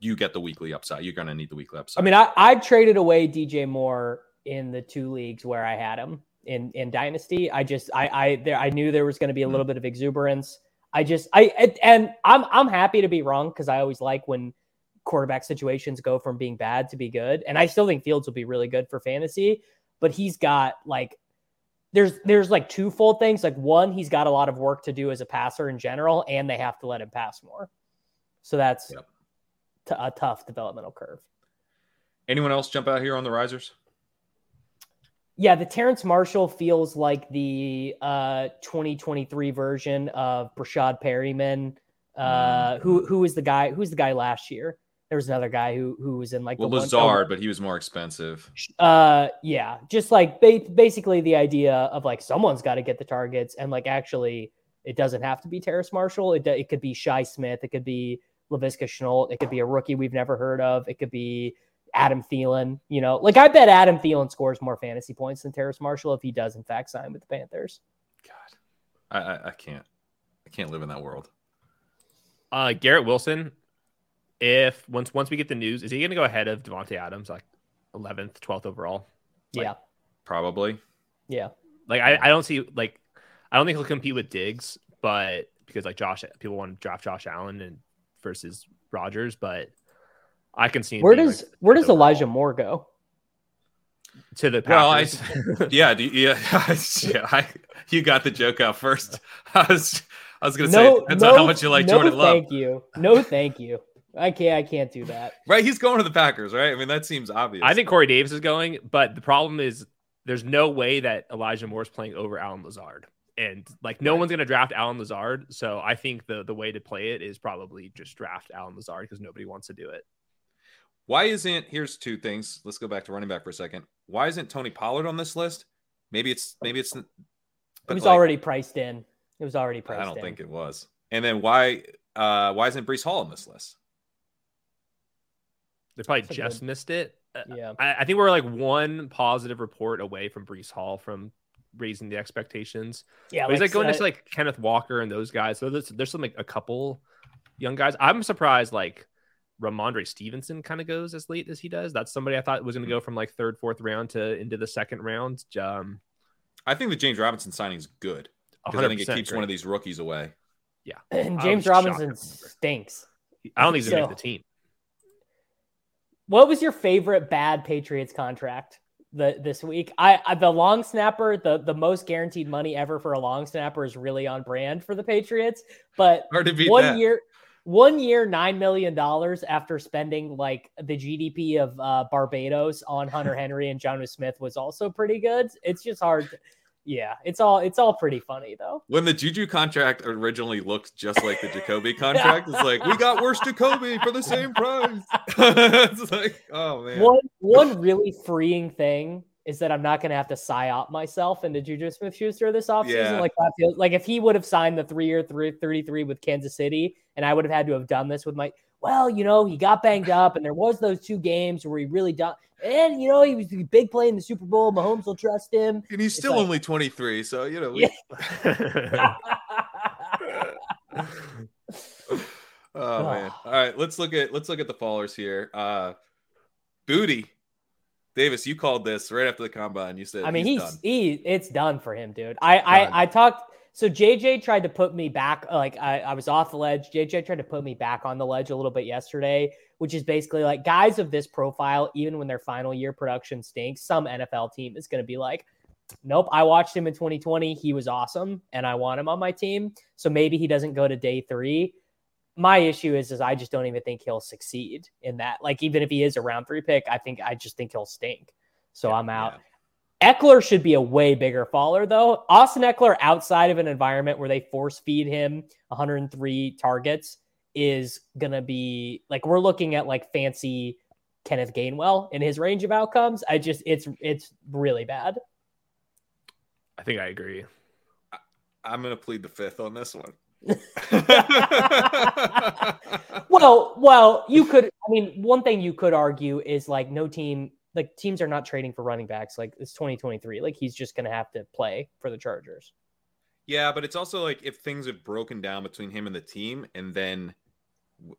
you get the weekly upside. You're going to need the weekly upside. I mean, I, I traded away DJ Moore in the two leagues where I had him in in Dynasty. I just I I there I knew there was going to be a little bit of exuberance. I just I and- and I'm I'm happy to be wrong because I always like when quarterback situations go from being bad to be good. And I still think Fields will be really good for fantasy, but he's got like there's there's like twofold things. Like one, he's got a lot of work to do as a passer in general, and they have to let him pass more. So that's Yep. t- a tough developmental curve. Anyone else jump out here on the risers? Yeah, the Terrace Marshall feels like the uh, 2023 version of Breshad Perriman. Uh, who who was the guy? Who's the guy last year? There was another guy who who was in like Well, the one- Lazard, but he was more expensive. uh, yeah, just like ba- basically the idea of like someone's got to get the targets, and like actually, it doesn't have to be Terrace Marshall. It it could be Shi Smith. It could be Laviska Shenault. It could be a rookie we've never heard of. It could be Adam Thielen. You know, like I bet Adam Thielen scores more fantasy points than Terrace Marshall if he does in fact sign with the Panthers. God, I, I, I can't. I can't live in that world. Uh, Garrett Wilson, if once once we get the news, is he going to go ahead of Davante Adams, like 11th, 12th overall? Like- yeah, Probably. yeah. Like I, I don't see like I don't think he'll compete with Diggs, but because like Josh, people want to draft Josh Allen and versus Rodgers, but I can see Where does like, where does overall. Elijah Moore go? to the Well, I- (laughs) Yeah, do you- yeah, (laughs) yeah. I, you got the joke out first. (laughs) I was, I was gonna say No, it depends no, on how much you like no, Jordan Love, Thank you. No, thank you. I can't. I can't do that. (laughs) right? He's going to the Packers, right? I mean, that seems obvious. I think Corey Davis is going, but the problem is there's no way that Elijah Moore is playing over Allen Lazard. And like no one's gonna draft Allen Lazard. So I think the the way to play it is probably just draft Allen Lazard because nobody wants to do it. Why isn't here's two things. Let's go back to running back for a second. Why isn't Tony Pollard on this list? Maybe it's maybe it's. It but, was like, already priced in. It was already priced I don't in. think it was. And then why uh why isn't Breece Hall on this list? They probably That's just good- missed it. Uh, Yeah. I, I think we're like one positive report away from Breece Hall from raising the expectations. Yeah. But he's like going uh, next to like Kenneth Walker and those guys. So there's there's some like a couple young guys. I'm surprised like Rhamondre Stevenson kind of goes as late as he does. That's somebody I thought was going to go from like third, fourth round to into the second round. Um, I think the James Robinson signing is good because I think it 100% keeps one of these rookies away. Yeah, (clears throat) and James Robinson at the number. stinks. I don't think he's going to So- make the team. What was your favorite bad Patriots contract the this week? I, I the long snapper, the the most guaranteed money ever for a long snapper is really on brand for the Patriots. But Hard to beat one that. year, one year, nine million dollars after spending like the GDP of uh, Barbados on Hunter Henry and Jonnu Smith was also pretty good. It's just hard. Yeah, it's all it's all pretty funny though. When the Juju contract originally looked just like the Jacoby (laughs) contract, it's like we got worse Jacoby for the same price. (laughs) it's like, oh man. One one really freeing thing is that I'm not going to have to psyop myself into Juju Smith Schuster this offseason. Yeah. Like that feels like if he would have signed the three year 33 with Kansas City, and I would have had to have done this with my well, you know, he got banged up, and there was those two games where he really done, and you know, he was a big play in the Super Bowl. Mahomes will trust him. and he's it's still like- only 23, so you know. We, Yeah. (laughs) (laughs) Oh man. All right, let's look at let's look at the fallers here. Uh Booty. Davis, you called this right after the combine. You said I mean, he's, he's, done. he it's done for him, dude. I I, I talked. So JJ tried to put me back, uh, like I, I was off the ledge. JJ tried to put me back on the ledge a little bit yesterday, which is basically like guys of this profile, even when their final year production stinks, some NFL team is going to be like, nope, I watched him in 2020. He was awesome, and I want him on my team. So maybe he doesn't go to day three. My issue is, is I just don't even think he'll succeed in that. Like even if he is a round three pick, I think I just think he'll stink. So I'm out. Ekeler should be a way bigger faller, though. Austin Ekeler, outside of an environment where they force feed him 103 targets, is gonna be like we're looking at like fancy Kenneth Gainwell in his range of outcomes. I just it's it's really bad. I think I agree. I'm gonna plead the fifth on this one. (laughs) Well, well, you could. I mean, one thing you could argue is like no team, like teams are not trading for running backs. Like it's 2023. Like he's just gonna have to play for the Chargers. yeah, but it's also like if things have broken down between him and the team, and then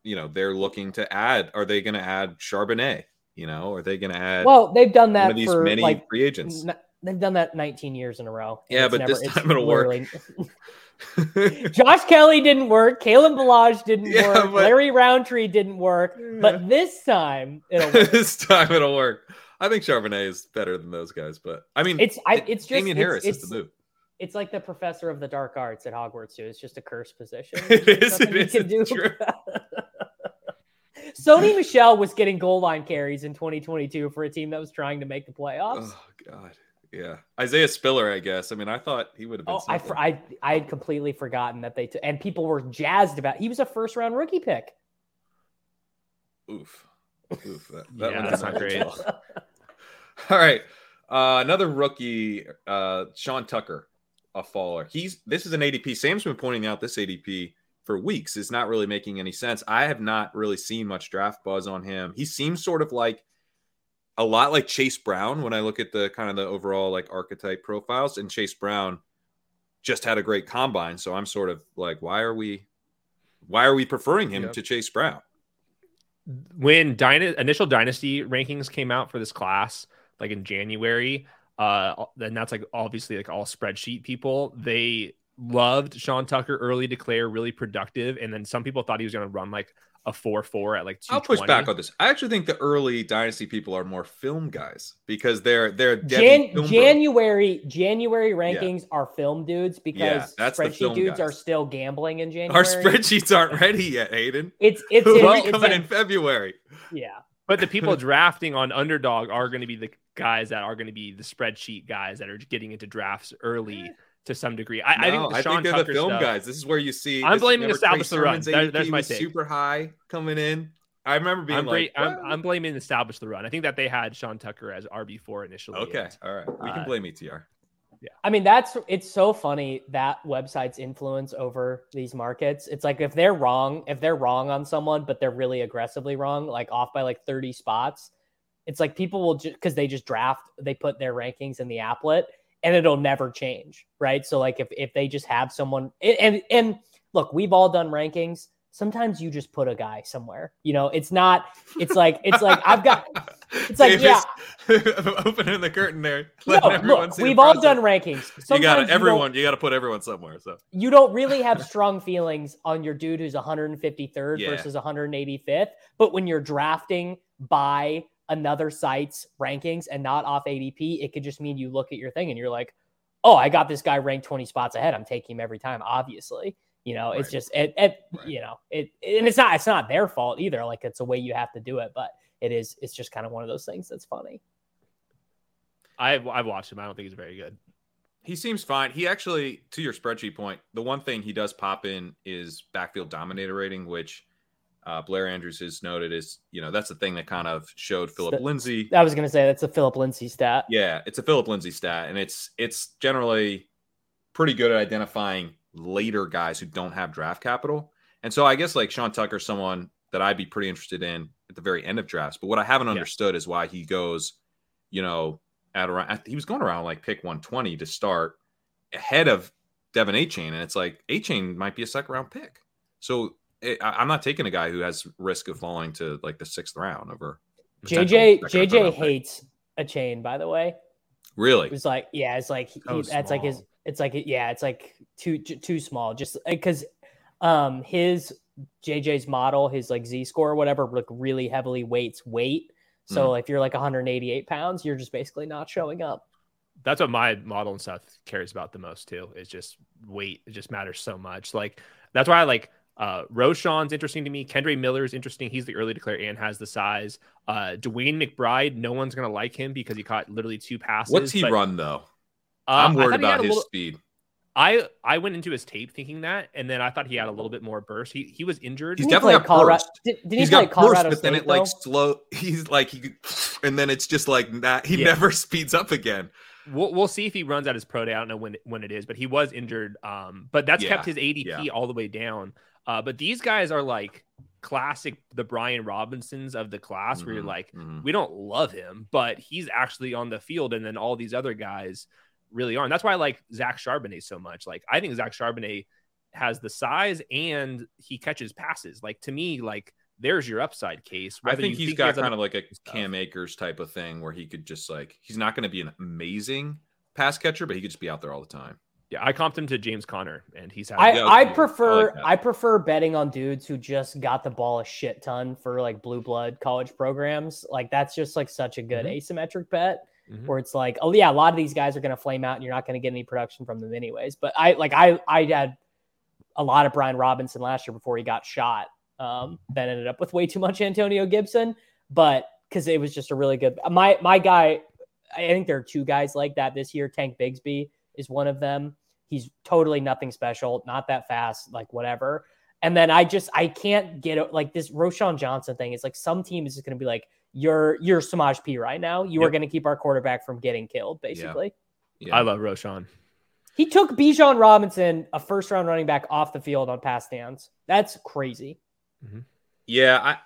you know they're looking to add. Are they going to add Charbonnet? You know, are they going to add Well, they've done one that these for many like free agents? n- they've done that 19 years in a row. Yeah, but never- this time it'll work. (laughs) Josh Kelley didn't work. Kalen Ballage didn't Yeah, work. but- Larry Rountree didn't work. But this time it'll work. (laughs) this time it'll work. I think Charbonnet is better than those guys, but I mean, It's I, it- it's just Damien Harris it's, is the move. it's like the professor of the dark arts at Hogwarts too. It's just a cursed position. (laughs) It There's is, nothing it you is, can it's do. true. Sony Michel was getting goal line carries in 2022 for a team that was trying to make the playoffs. Oh God, yeah. Isaiah Spiller, I guess. I mean, I thought he would have been. Oh, I, something. I I had completely forgotten that they took, and people were jazzed about. He was a first round rookie pick. Oof. Oof. That, that Yeah, one that's not great. (laughs) All right. Uh, another rookie, uh, Sean Tucker, a faller. He's this is an ADP. Sam's been pointing out this ADP for weeks. Is not really making any sense. I have not really seen much draft buzz on him. He seems sort of like a lot like Chase Brown when I look at the kind of the overall like archetype profiles. And Chase Brown just had a great combine, so I'm sort of like, why are we, why are we preferring him Yep. to Chase Brown? when dyna- initial dynasty rankings came out for this class, like in January, uh, and that's like obviously like all spreadsheet people. They loved Sean Tucker early declare, really productive, and then some people thought he was going to run like a four four at like. I'll push back on this. I actually think the early dynasty people are more film guys because they're they're Jan- film bros. January January rankings are film dudes because that's the spreadsheet film dudes guys. are still gambling in January. Our spreadsheets aren't ready yet, Hayden. (laughs) It's it's, it's, it's coming a- in February. yeah. But the people (laughs) drafting on underdog are going to be the guys that are going to be the spreadsheet guys that are getting into drafts early to some degree. I, I think the Sean they're Tucker the film stuff- guys. This is where you see. I'm blaming whenever establish the run. Sermon's There- ADP there's my was take. super high coming in. I remember being I'm, like, bra- I'm, I'm blaming establish the run. I think that they had Sean Tucker as RB four initially. okay, all right. We can Uh, blame ETR. Yeah. I mean, that's it's so funny that websites influence over these markets. It's like if they're wrong, if they're wrong on someone, but they're really aggressively wrong, like off by like 30 spots, it's like people will just because they just draft, they put their rankings in the applet and it'll never change. Right. So like if if they just have someone and and, look, we've all done rankings. Sometimes you just put a guy somewhere. You know, it's not, it's like, it's like I've got (laughs) it's like, yeah. (laughs) opening the curtain there. no, everyone look, the we've all done rankings. You got Sometimes everyone. You got to put everyone somewhere. So you don't really have strong feelings on your dude who's 153rd Yeah. versus 185th. But when you're drafting by another site's rankings and not off ADP, it could just mean you look at your thing and you're like, oh, I got this guy ranked 20 spots ahead. I'm taking him every time, obviously. You know, it's just it, it Right. you know, it and it's not it's not their fault either. Like it's a way you have to do it, but it is it's just kind of one of those things that's funny. I've I've watched him. I don't think he's very good. he seems fine. He actually, to your spreadsheet point, the one thing he does pop in is backfield dominator rating, which uh, Blair Andrews has noted is, you know, that's the thing that kind of showed Phillip Lindsay. I was gonna say that's a Phillip Lindsay stat. Yeah, it's a Phillip Lindsay stat, and it's it's generally pretty good at identifying later guys who don't have draft capital. And so I guess like Sean Tucker, someone that I'd be pretty interested in at the very end of drafts. But what I haven't Yeah. understood is why he goes, you know, at around he was going around like pick 120 to start ahead of Devon Achane, and it's like A Chain might be a second round pick. So it, I, I'm not taking a guy who has risk of falling to like the sixth round over. JJ second or third JJ round pick. hates Achane, by the way. really. it's like, yeah, it's like he, So that's like his. It's like yeah, it's like too too, too small. Just because um his JJ's model, his like Z score or whatever, like really heavily weights weight. So if you're like 188 pounds, you're just basically not showing up. That's what my model and stuff cares about the most too. Is just weight. It just matters so much. Like that's why I like uh Roschon's interesting to me. Kendre Miller is interesting. He's the early declare and has the size. Uh DeWayne McBride, no one's gonna like him because he caught literally two passes. What's he but, run though? uh, I'm worried thought he had about his little- speed. I I went into his tape thinking that, and then I thought he had a little bit more burst. He he was injured. He's Didn't he definitely play got Colorado. burst. Did, did he He's play got Colorado burst, but then State, it like though? slow. (laughs) He's like he, (laughs) and then it's just like that. He Yeah. never (laughs) speeds up again. We'll, we'll see if he runs at his pro day. I don't know when when it is, but he was injured. Um, but that's kept his ADP yeah. all the way down. Uh, but these guys are like classic, the Brian Robinsons of the class, where you're Mhm, like, mhm. we don't love him, but he's actually on the field, and then all these other guys really are. And that's why I like Zach Charbonnet so much. Like I think Zach Charbonnet has the size and he catches passes. Like to me, like there's your upside case. I think he's he got has kind of like a stuff. Cam Akers type of thing where he could just like he's not going to be an amazing pass catcher, but he could just be out there all the time. Yeah, I comped him to James Conner, and he's had. I, Yeah, I cool. I prefer like. I prefer betting on dudes who just got the ball a shit ton for like blue blood college programs. Like that's just like such a good Mhm. asymmetric bet Mhm. where it's like, oh yeah, a lot of these guys are gonna flame out and you're not gonna get any production from them anyways. But I like I I had a lot of Brian Robinson last year before he got shot. Um, then ended up with way too much Antonio Gibson, but because it was just a really good my my guy. I think there are two guys like that this year. Tank Bigsby is one of them. He's totally nothing special, not that fast, like whatever. And then I just I can't get it like this Roschon Johnson thing. It's like some team is just going to be like, you're you're Samaje Perine right now. You are going to keep our quarterback from getting killed, basically. Yeah. I love Roschon. He took Bijan Robinson, a first round running back, off the field on pass downs. That's crazy. Mm-hmm. Yeah, I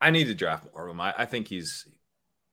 I need to draft more of him. I, I think he's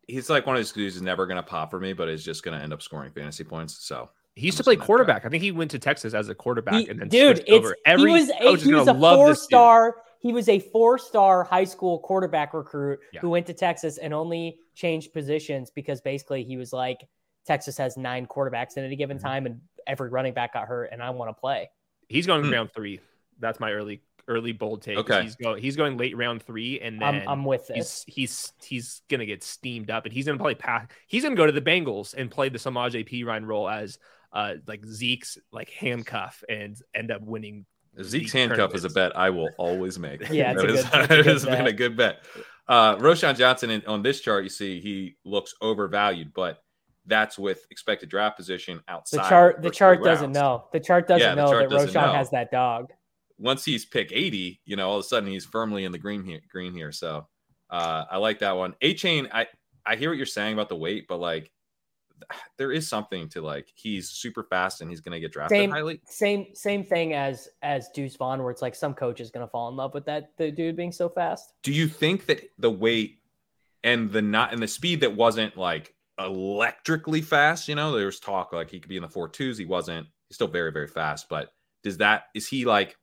he's like one of those dudes who's never going to pop for me, but is just going to end up scoring fantasy points. So He used I'm to play gonna quarterback. I think he went to Texas as a quarterback He- and then dude, it's over. Every he was a, he was a four star. he was a four-star high school quarterback recruit Yeah. who went to Texas and only changed positions because basically he was like, Texas has nine quarterbacks at any given Mm-hmm. time, and every running back got hurt, and I want to play. He's going Hmm. round three. That's my early early bold take. Okay. He's going he's going late round three, and then I'm, I'm with this. he's he's he's gonna get steamed up, and he's gonna probably pass. He's gonna go to the Bengals and play the Samaj P Ryan role as uh like Zeke's like handcuff and end up winning. Zeke's League handcuff is a bet I will always make. Yeah, it's (laughs) a That is- good- (laughs) it's a that good has been a good bet. Uh, Roschon Johnson in, on this chart, you see he looks overvalued, but that's with expected draft position outside. The chart, the chart doesn't know. The chart doesn't Yeah, know chart that doesn't Roschon know. has that dog. Once he's pick 80, you know, all of a sudden he's firmly in the green here. Green here, so uh, I like that one. Achane, I I hear what you're saying about the weight, but like (sighs) there is something to like he's super fast and he's going to get drafted Same- highly. Same same thing as as Deuce Vaughn, where it's like some coach is gonna fall in love with that the dude being so fast. do you think that the weight and the not and the speed that wasn't like electrically fast you know there was talk like he could be in the four twos he wasn't he's still very very fast but does that is he like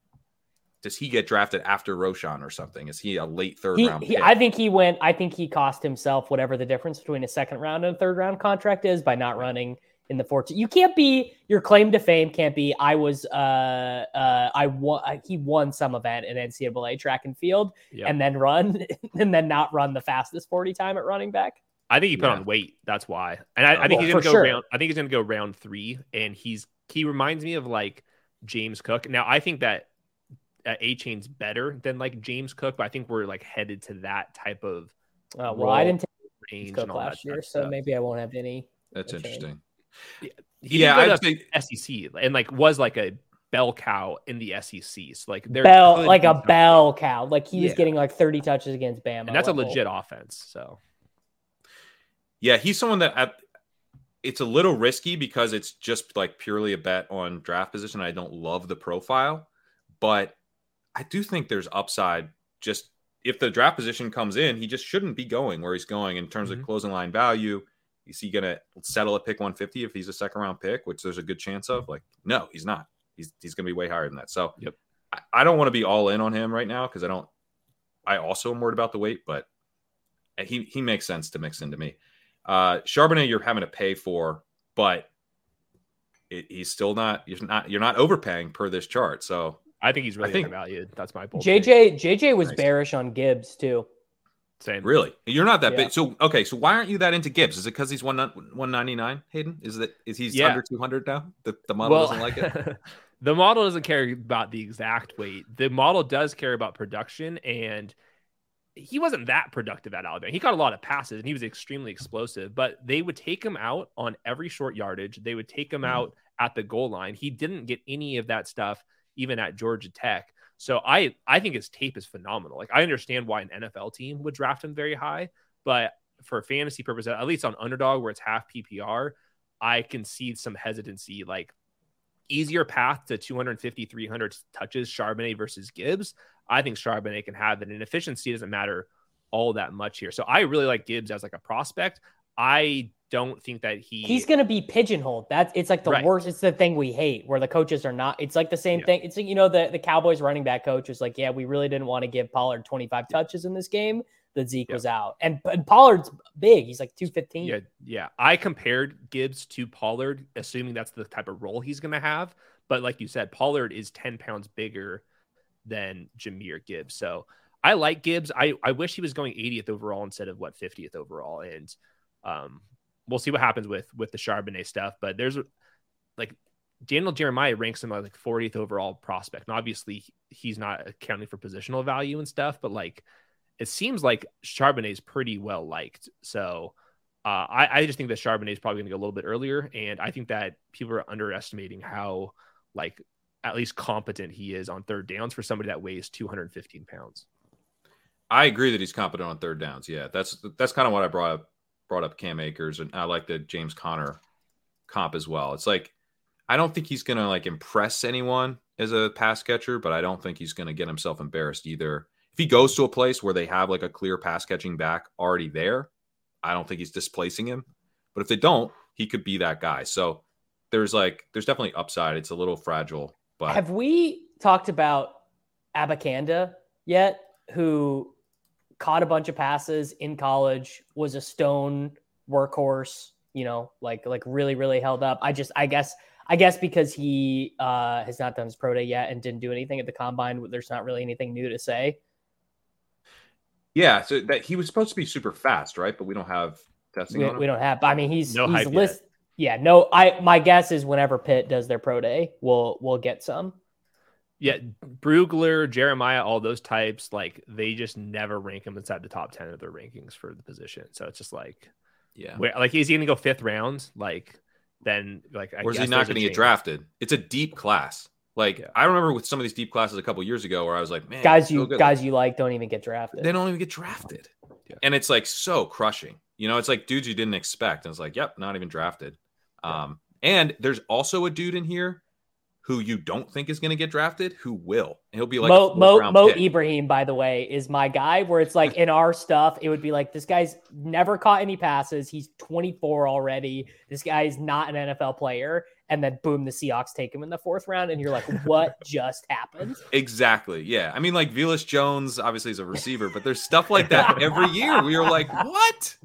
does he get drafted after Roschon or something is he a late third He, round he? I think he went. I think he cost himself whatever the difference between a second round and a third round contract is by not running in the 14. You can't be your claim to fame can't be I was uh uh I won he won some event in NCAA track and field Yeah, and then run (laughs) and then not run the fastest 40 time at running back. I think he put Yeah. on weight. That's why, and I, I think Well, he's gonna go sure. round. I think he's gonna go round three, and he's he reminds me of like James Cook. Now I think that uh, Achane's better than like James Cook, but I think we're like headed to that type of Uh, well, I didn't take range Cook and all that last year, so stuff. maybe I won't have any. that's Okay. interesting He yeah I think SEC and like was like a bell cow in the SEC. So like they're Bell like a defense. bell cow. Like he was Yeah. getting like 30 touches against Bama. and that's a legit offense. So yeah he's someone that I, it's a little risky because it's just like purely a bet on draft position i don't love the profile but I do think there's upside. Just if the draft position comes in, he just shouldn't be going where he's going in terms Mhm. of closing line value. Is he gonna settle at pick 150 if he's a second round pick, which there's a good chance of? Like, no, he's not. He's he's gonna be way higher than that. So Yep. I, I don't want to be all in on him right now because I don't. I also am worried about the weight, but he he makes sense to mix into me. Uh, Charbonnet, you're having to pay for, but it, he's still not. You're not. You're not overpaying per this chart. So I think he's really think- undervalued. That's my bold take. JJ JJ was Nice. bearish on Gibbs too. Same. Really, you're not that Yeah. big. So okay, so why aren't you that into Gibbs? Is it because he's one one ninety nine? Hayden, is that is he's Yeah. under two hundred now? The the model doesn't like it. (laughs) the model doesn't care about the exact weight. The model does care about production, and he wasn't that productive at Alabama. He got a lot of passes, and he was extremely explosive. But they would take him out on every short yardage. They would take him Mhm. out at the goal line. He didn't get any of that stuff even at Georgia Tech. So I I think his tape is phenomenal. Like I understand why an NFL team would draft him very high, but for fantasy purposes, at least on underdog where it's half PPR, I can see some hesitancy. Like easier path to 250, 300 touches, Charbonnet versus Gibbs. I think Charbonnet can have that. And efficiency doesn't matter all that much here. So I really like Gibbs as like a prospect. I don't think that he He's going to be pigeonholed. That's it's like the Right. worst. It's the thing we hate where the coaches are not. It's like the same Yeah. thing. It's like, you know the the Cowboys running back coach was like, yeah, we really didn't want to give Pollard 25 touches in this game. That Zeke Yeah. was out, and, and Pollard's big. He's like 215. Yeah, yeah. I compared Gibbs to Pollard, assuming that's the type of role he's going to have. But like you said, Pollard is 10 pounds bigger than Jahmyr Gibbs. So I like Gibbs. I, I wish he was going 80th overall instead of what 50th overall. And um, we'll see what happens with with the Charbonnet stuff. But there's like Daniel Jeremiah ranks him like 40th overall prospect. And obviously he's not accounting for positional value and stuff, but like it seems like Charbonnet is pretty well liked. So uh, I, I just think that Charbonnet is probably going to go a little bit earlier, and I think that people are underestimating how like at least competent he is on third downs for somebody that weighs 215 pounds. I agree that he's competent on third downs. Yeah, that's that's kind of what I brought up brought up Cam Akers, and I like the James Conner comp as well. It's like I don't think he's gonna like impress anyone as a pass catcher, but I don't think he's gonna get himself embarrassed either. If he goes to a place where they have like a clear pass catching back already there, I don't think he's displacing him. But if they don't, he could be that guy. So there's like there's definitely upside. It's a little fragile, but Have we talked about Abanikanda yet who caught a bunch of passes in college, was a stone workhorse, you know, like like really really held up. I just I guess I guess because he uh, has not done his pro day yet and didn't do anything at the combine, there's not really anything new to say. Yeah, so that he was supposed to be super fast, right? But we don't have testing. We, on him. we don't have. I mean, he's No he's hype list. Yeah, no. I my guess is whenever Pitt does their pro day, we'll we'll get some. Yeah, Brugler, Jeremiah, all those types, like they just never rank him inside the top ten of their rankings for the position. So it's just like, Yeah. where, like is he going to go fifth round? Like then, like I or is he not going to get drafted? It's a deep class. Like Yeah. I remember with some of these deep classes a couple years ago, where I was like, man, guys you good. guys you like don't even get drafted. they don't even get drafted, Yeah. and it's like so crushing. You know, it's like dudes you didn't expect, and it's like, yep, not even drafted. Um, and there's also a dude in here who you don't think is going to get drafted, who will. And he'll be like Mo Mo, Mo pick. Ibrahim, by the way, is my guy. Where it's like (laughs) in our stuff, it would be like this guy's never caught any passes. He's 24 already. This guy is not an NFL player, and then boom, the Seahawks take him in the fourth round, and you're like, what (laughs) just happened? Exactly. Yeah. I mean, like Velus Jones obviously is a receiver, but there's stuff like that (laughs) every year. We are like, what?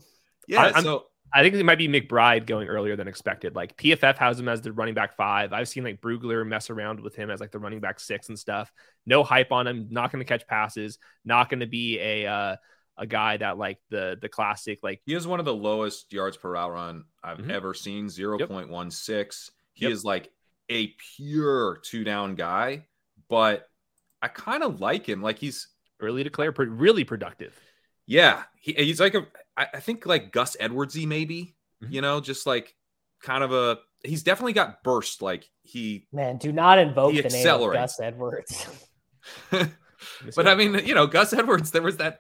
Yeah. I- I'm- so I think it might be McBride going earlier than expected. Like PFF has him as the running back five. I've seen like Brugler mess around with him as like the running back six and stuff. No hype on him. Not going to catch passes. Not going to be a uh, a guy that like the the classic like he has one of the lowest yards per route run I've Mhm. ever seen 0.16. He Yep. is like a pure two down guy, but I kind of like him. Like he's, early declare really productive. yeah, he, he's like a, I I think like Gus Edwardsy, maybe, Mhm. you know, just like kind of a, he's definitely got burst. Like he, Man, do not invoke the name of. Gus Edwards. (laughs) but I mean, you know, Gus Edwards, there was that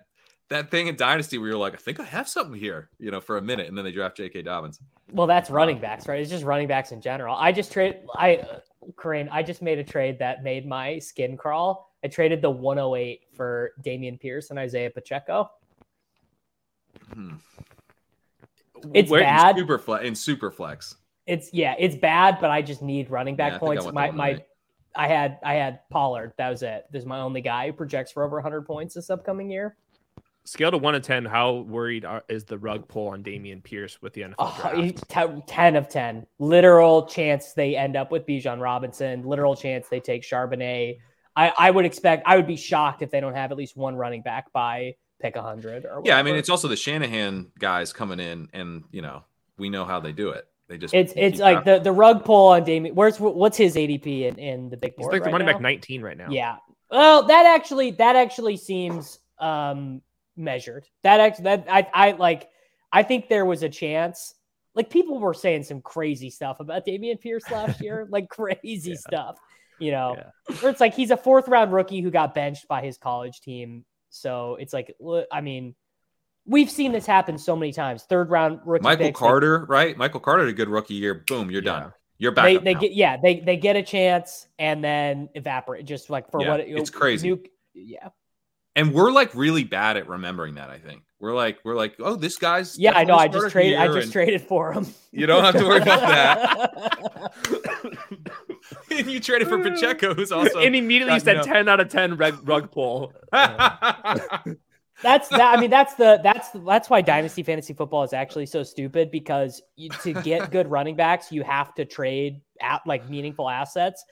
that thing in Dynasty where you're like, I think I have something here, you know, for a minute, and then they draft J.K. Dobbins. well, that's running backs, right? It's just running backs in general. I just trade. I, uh, Corinne, I just made a trade that made my skin crawl. I traded the 108 for Dameon Pierce and Isaiah Pacheco. Hmm. It's Where- bad. Super flex in super flex. It's yeah, it's bad, but I just need running back think I points. went My my 108. I had I had Pollard. That was it. This is my only guy who projects for over 100 points this upcoming year. Scale to one to ten. How worried are, is the rug pull on Dameon Pierce with the NFL Oh, draft? he- te- 10 of 10. Literal chance they end up with Bijan Robinson. Literal chance they take Charbonnet. I, I would expect, I would be shocked if they don't have at least one running back by pick 100 or Yeah, I mean, it's also the Shanahan guys coming in, and you know, we know how they do it. They just it's it's keep like the, the rug pull on Dameon. Where's what's his ADP in, in the big He's board? like the running now? back 19 right now. Yeah. Well, that actually that actually seems um measured. That actually that I I like I think there was a chance. Like people were saying some crazy stuff about Dameon Pierce last (laughs) year, like crazy Yeah. stuff. You know, Yeah. where it's like he's a fourth round rookie who got benched by his college team. So it's like, I mean, we've seen this happen so many times. Third round rookie. Michael Carter, right? Michael Carter had a good rookie year. Boom, you're Yeah. done. You're back. they, they get yeah they they get a chance and then evaporate just like for Yeah, what it's crazy. nuke- yeah and we're like really bad at remembering that. I think we're like we're like, oh, this guy's Yeah, I know. I just traded. I just and traded for him. You don't have to worry about that. (laughs) (laughs) (laughs) and you traded for Pacheco, who's also and immediately God, said no. 10 out of 10 rug, rug pull. (laughs) That's that. I mean, that's the that's that's why dynasty fantasy football is actually so stupid because you, to get good running backs, you have to trade at like meaningful assets.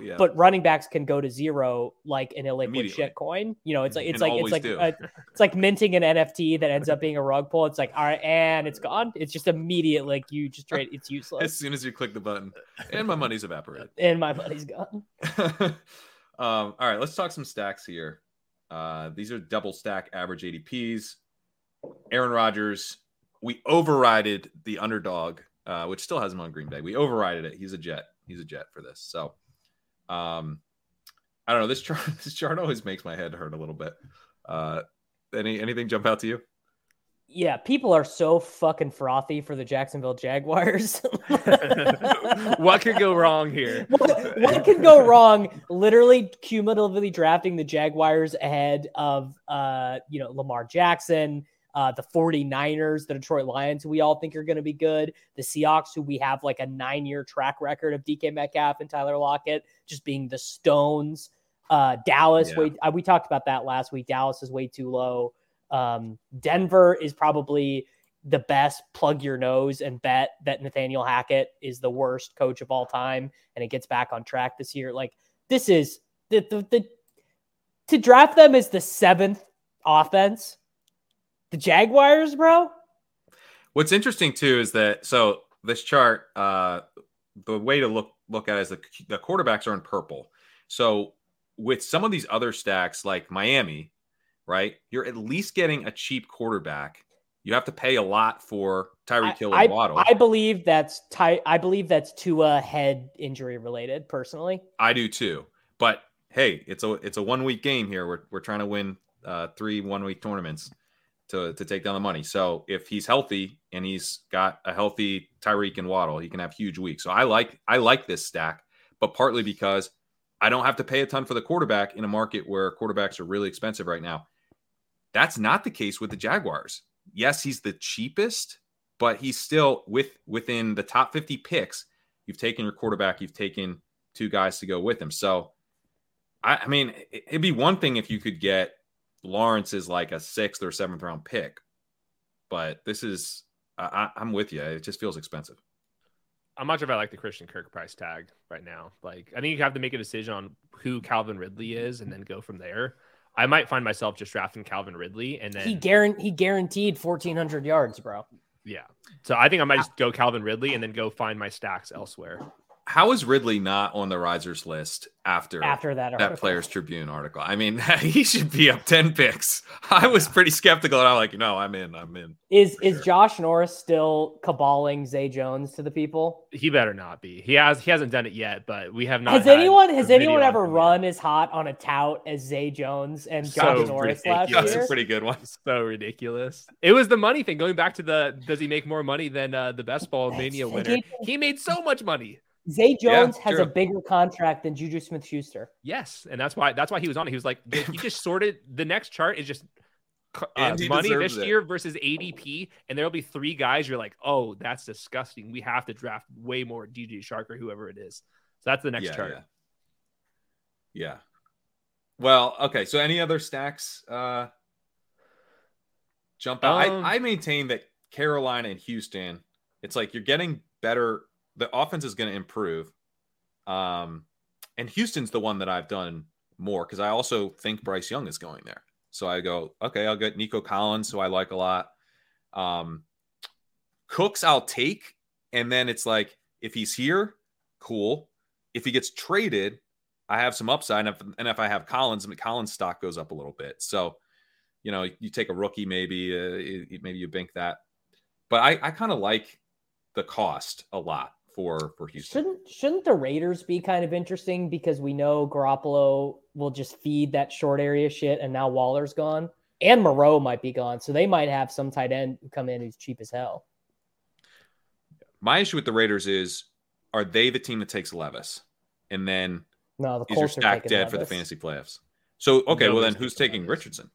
Yeah. But running backs can go to zero like an illiquid shit coin. You know, it's like it's And like it's like a, it's like minting an NFT that ends up being a rug pull. It's like all right, and it's gone. It's just immediate. Like you just trade. It's (laughs) useless as soon as you click the button, and my money's evaporated. (laughs) and my money's gone. (laughs) um, all right, let's talk some stacks here. Uh, these are double stack average ADPs. Aaron Rodgers, we overrided the underdog, uh, which still has him on Green Bay. We overrided it. He's a jet. He's a jet for this. So, um, I don't know. This chart, (laughs) this chart always makes my head hurt a little bit. Uh, any anything jump out to you? Yeah, people are so fucking frothy for the Jacksonville Jaguars. (laughs) what could go wrong here? (laughs) what, what could go wrong? Literally cumulatively drafting the Jaguars ahead of uh, you know, Lamar Jackson, uh, the 49ers, the Detroit Lions, who we all think are going to be good, the Seahawks, who we have like a nine year track record of DK Metcalf and Tyler Lockett just being the stones. Uh, Dallas, Yeah. way, uh, we talked about that last week. Dallas is way too low. Um, Denver is probably the best plug your nose and bet that Nathaniel Hackett is the worst coach of all time and it gets back on track this year. Like this is the, the, the to draft them as the seventh offense. The Jaguars, bro. What's interesting too is that so this chart, uh, the way to look look at it is the the quarterbacks are in purple. So with some of these other stacks like Miami, right, you're at least getting a cheap quarterback. You have to pay a lot for Tyreek Hill and I, Waddle. I believe that's ty- I believe that's Tua head injury related. Personally, I do too. But hey, it's a it's a one week game here. We're we're trying to win uh, three one week tournaments to to take down the money. So if he's healthy and he's got a healthy Tyreek and Waddle, he can have huge weeks. So I like I like this stack, but partly because I don't have to pay a ton for the quarterback in a market where quarterbacks are really expensive right now. That's not the case with the Jaguars. Yes, he's the cheapest, but he's still with within the top 50 picks. You've taken your quarterback, you've taken two guys to go with him. So I, I mean, it- it'd be one thing if you could get Lawrence is like a sixth or seventh round pick, but this is I, I- I'm with you. It just feels expensive. I'm not sure if I like the Christian Kirk price tag right now. Like, I think you have to make a decision on who Calvin Ridley is and then go from there. I might find myself just drafting Calvin Ridley and then he guaran- he guaranteed fourteen hundred yards, bro. yeah. So I think I might ah. just go Calvin Ridley and then go find my stacks elsewhere. How is Ridley not on the risers list after After that, that. Players Tribune article? I mean, (laughs) he should be up ten picks. I was pretty skeptical, and I'm like, no, I'm in. I'm in. is is Josh Norris still caballing Zay Jones to the people? He better not be. He has he hasn't done it yet, but we have not. Has anyone has anyone ever run as hot on a tout as Zay Jones and So Josh Norris last ridiculous. That's a pretty good one. So ridiculous. It was the money thing. Going back to the does he make more money than uh, the best ball mania winner? He made so much money. Zay Yeah, Jones has true. a bigger contract than Juju Smith Schuster. Yes, and that's why that's why he was on it. He was like, he just (laughs) sorted. The next chart is just uh, money this it. year versus ADP, and there'll be three guys. You're like, oh, that's disgusting. We have to draft way more DJ Chark or whoever it is. So that's the next yeah, chart. Yeah. yeah. Well, okay. So any other stacks uh jump out? Um, I, I maintain that Carolina and Houston, it's like you're getting better. The offense is going to improve. Um, and Houston's the one that I've done more because I also think Bryce Young is going there. So I go, okay, I'll get Nico Collins, who I like a lot. Um, Cooks, I'll take. And then it's like, if he's here, cool. If he gets traded, I have some upside. And if, and if I have Collins, I mean, Collins stock goes up a little bit. So, you know, you take a rookie, maybe, uh, maybe you bank that. But I, I kind of like the cost a lot for for Houston. Shouldn't shouldn't the Raiders be kind of interesting because we know Garoppolo will just feed that short area shit, and now Waller's gone, and Moreau might be gone, so they might have some tight end come in who's cheap as hell. My issue with the Raiders is, are they the team that takes Levis, and then No, the is your Colts are stack taking dead for the fantasy playoffs? So okay, well then who's taking taking Levis. Richardson?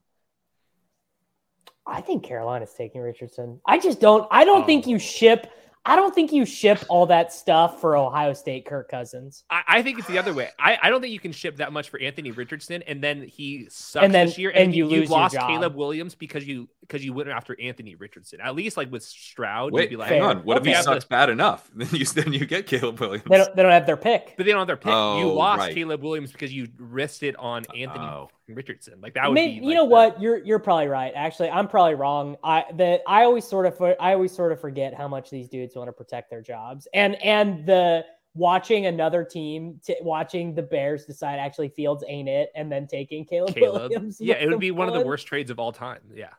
I think Carolina's taking Richardson. I just don't. I don't oh. think Oh. you ship. I don't think you ship all that stuff for Ohio State Kirk Cousins. I, I think it's the other way. I, I don't think you can ship that much for Anthony Richardson, and then he sucks And then- this year, and you lose your lost. Caleb Williams because you because you went after Anthony Richardson. At least like with Stroud, Wait, you'd be like, hang Fair. on. What if Okay. he Yeah, sucks bad enough? (laughs) Then you then you get Caleb Williams. They don't. They don't have their pick. but they don't have their pick. you Oh, lost right. Caleb Williams because you risked it on Anthony Oh. Richardson. Like that would Maybe, be. you like know the- what? You're you're probably right. Actually, I'm probably wrong. I that I always sort of I always sort of forget how much these dudes want to protect their jobs, and and the watching another team t- watching the Bears decide actually Fields ain't it, and then taking Caleb, Caleb. Williams. Yeah, it would be one of the worst trades of all time. Yeah.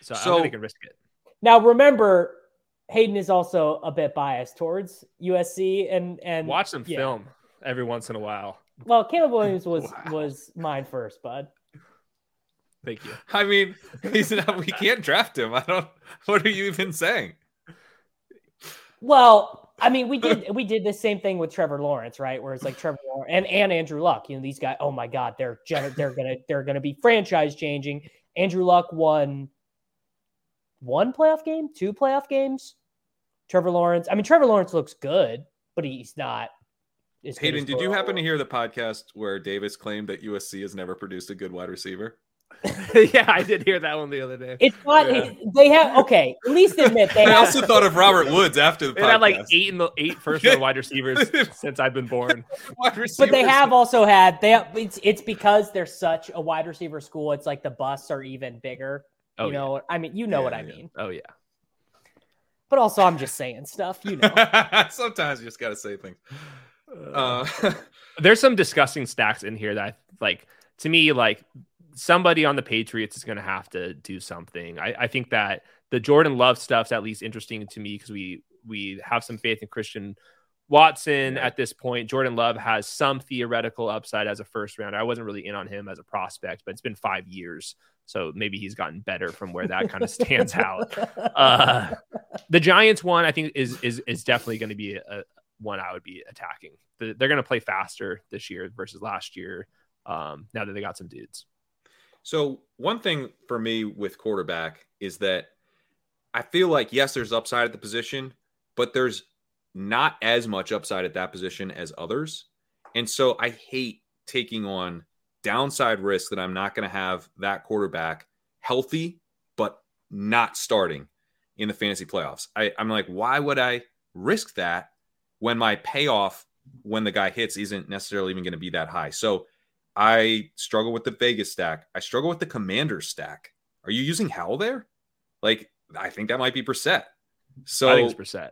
So, I So- don't think they can risk it. Now remember, Hayden is also a bit biased towards USC and and Watch them yeah. film every once in a while. Well, Caleb Williams was (laughs) Wow. was mine first, bud. Thank you. I mean, (laughs) he's not, we can't draft him. I don't. What are you even saying? Well, I mean, we did (laughs) we did the same thing with Trevor Lawrence, right? Where it's like Trevor Lawrence and, and Andrew Luck. You know, these guys. Oh my God, they're they're gonna they're gonna be franchise changing. Andrew Luck won one playoff game, two playoff games. Trevor Lawrence. I mean, Trevor Lawrence looks good, but he's not. Hayden, did you happen to hear the podcast where Davis claimed that USC has never produced a good wide receiver? (laughs) yeah, I did hear that one the other day. It's not. Yeah. it- they have okay. At least admit they I have. also thought of Robert Woods after the They podcast. had like eight in the eight first round wide receivers (laughs) since I've been born. (laughs) wide But they have also had they. Have, it's it's because they're such a wide receiver school. It's like the busts are even bigger. Oh, you know, I mean, you know Yeah, what I yeah. mean. Oh yeah. But also, I'm just saying stuff. You know, Sometimes you just got to say things. Uh, There's some disgusting stacks in here that like to me like somebody on the Patriots is going to have to do something. I, I think that the Jordan Love stuff's at least interesting to me because we we have some faith in Christian Watson Yeah. at this point. Jordan Love has some theoretical upside as a first rounder. I wasn't really in on him as a prospect, but it's been five years, so maybe he's gotten better from where that kind of stands out. (laughs) Uh, the Giants one, I think, is is is definitely going to be a, one I would be attacking. The- They're going to play faster this year versus last year. Um, now that they got some dudes. So one thing for me with quarterback is that I feel like yes, there's upside at the position, but there's not as much upside at that position as others. And so I hate taking on downside risk that I'm not going to have that quarterback healthy, but not starting in the fantasy playoffs. I, I'm like, why would I risk that when my payoff when the guy hits isn't necessarily even going to be that high? So I struggle with the Vegas stack. I struggle with the Commander stack. Are you using Howell there? Like, I think that might be Brissett. So I think it's Brissett.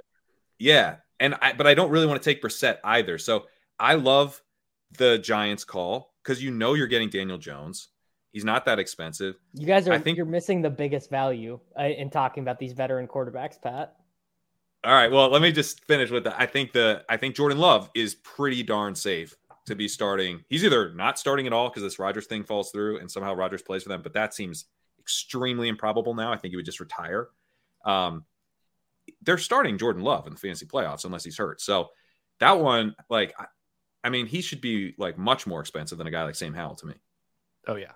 yeah, and I but I don't really want to take Brissett either. So I love the Giants call because you know you're getting Daniel Jones. He's not that expensive. you guys are. I think- you're missing the biggest value uh, in talking about these veteran quarterbacks, Pat. All right, well, let me just finish with that. I think the I think Jordan Love is pretty darn safe to be starting. He's either not starting at all because this Rodgers thing falls through and somehow Rodgers plays for them, but that seems extremely improbable now. I think he would just retire. Um, they're starting Jordan Love in the fantasy playoffs unless he's hurt. So that one, like, I, I mean, he should be like much more expensive than a guy like Sam Howell to me. Oh yeah.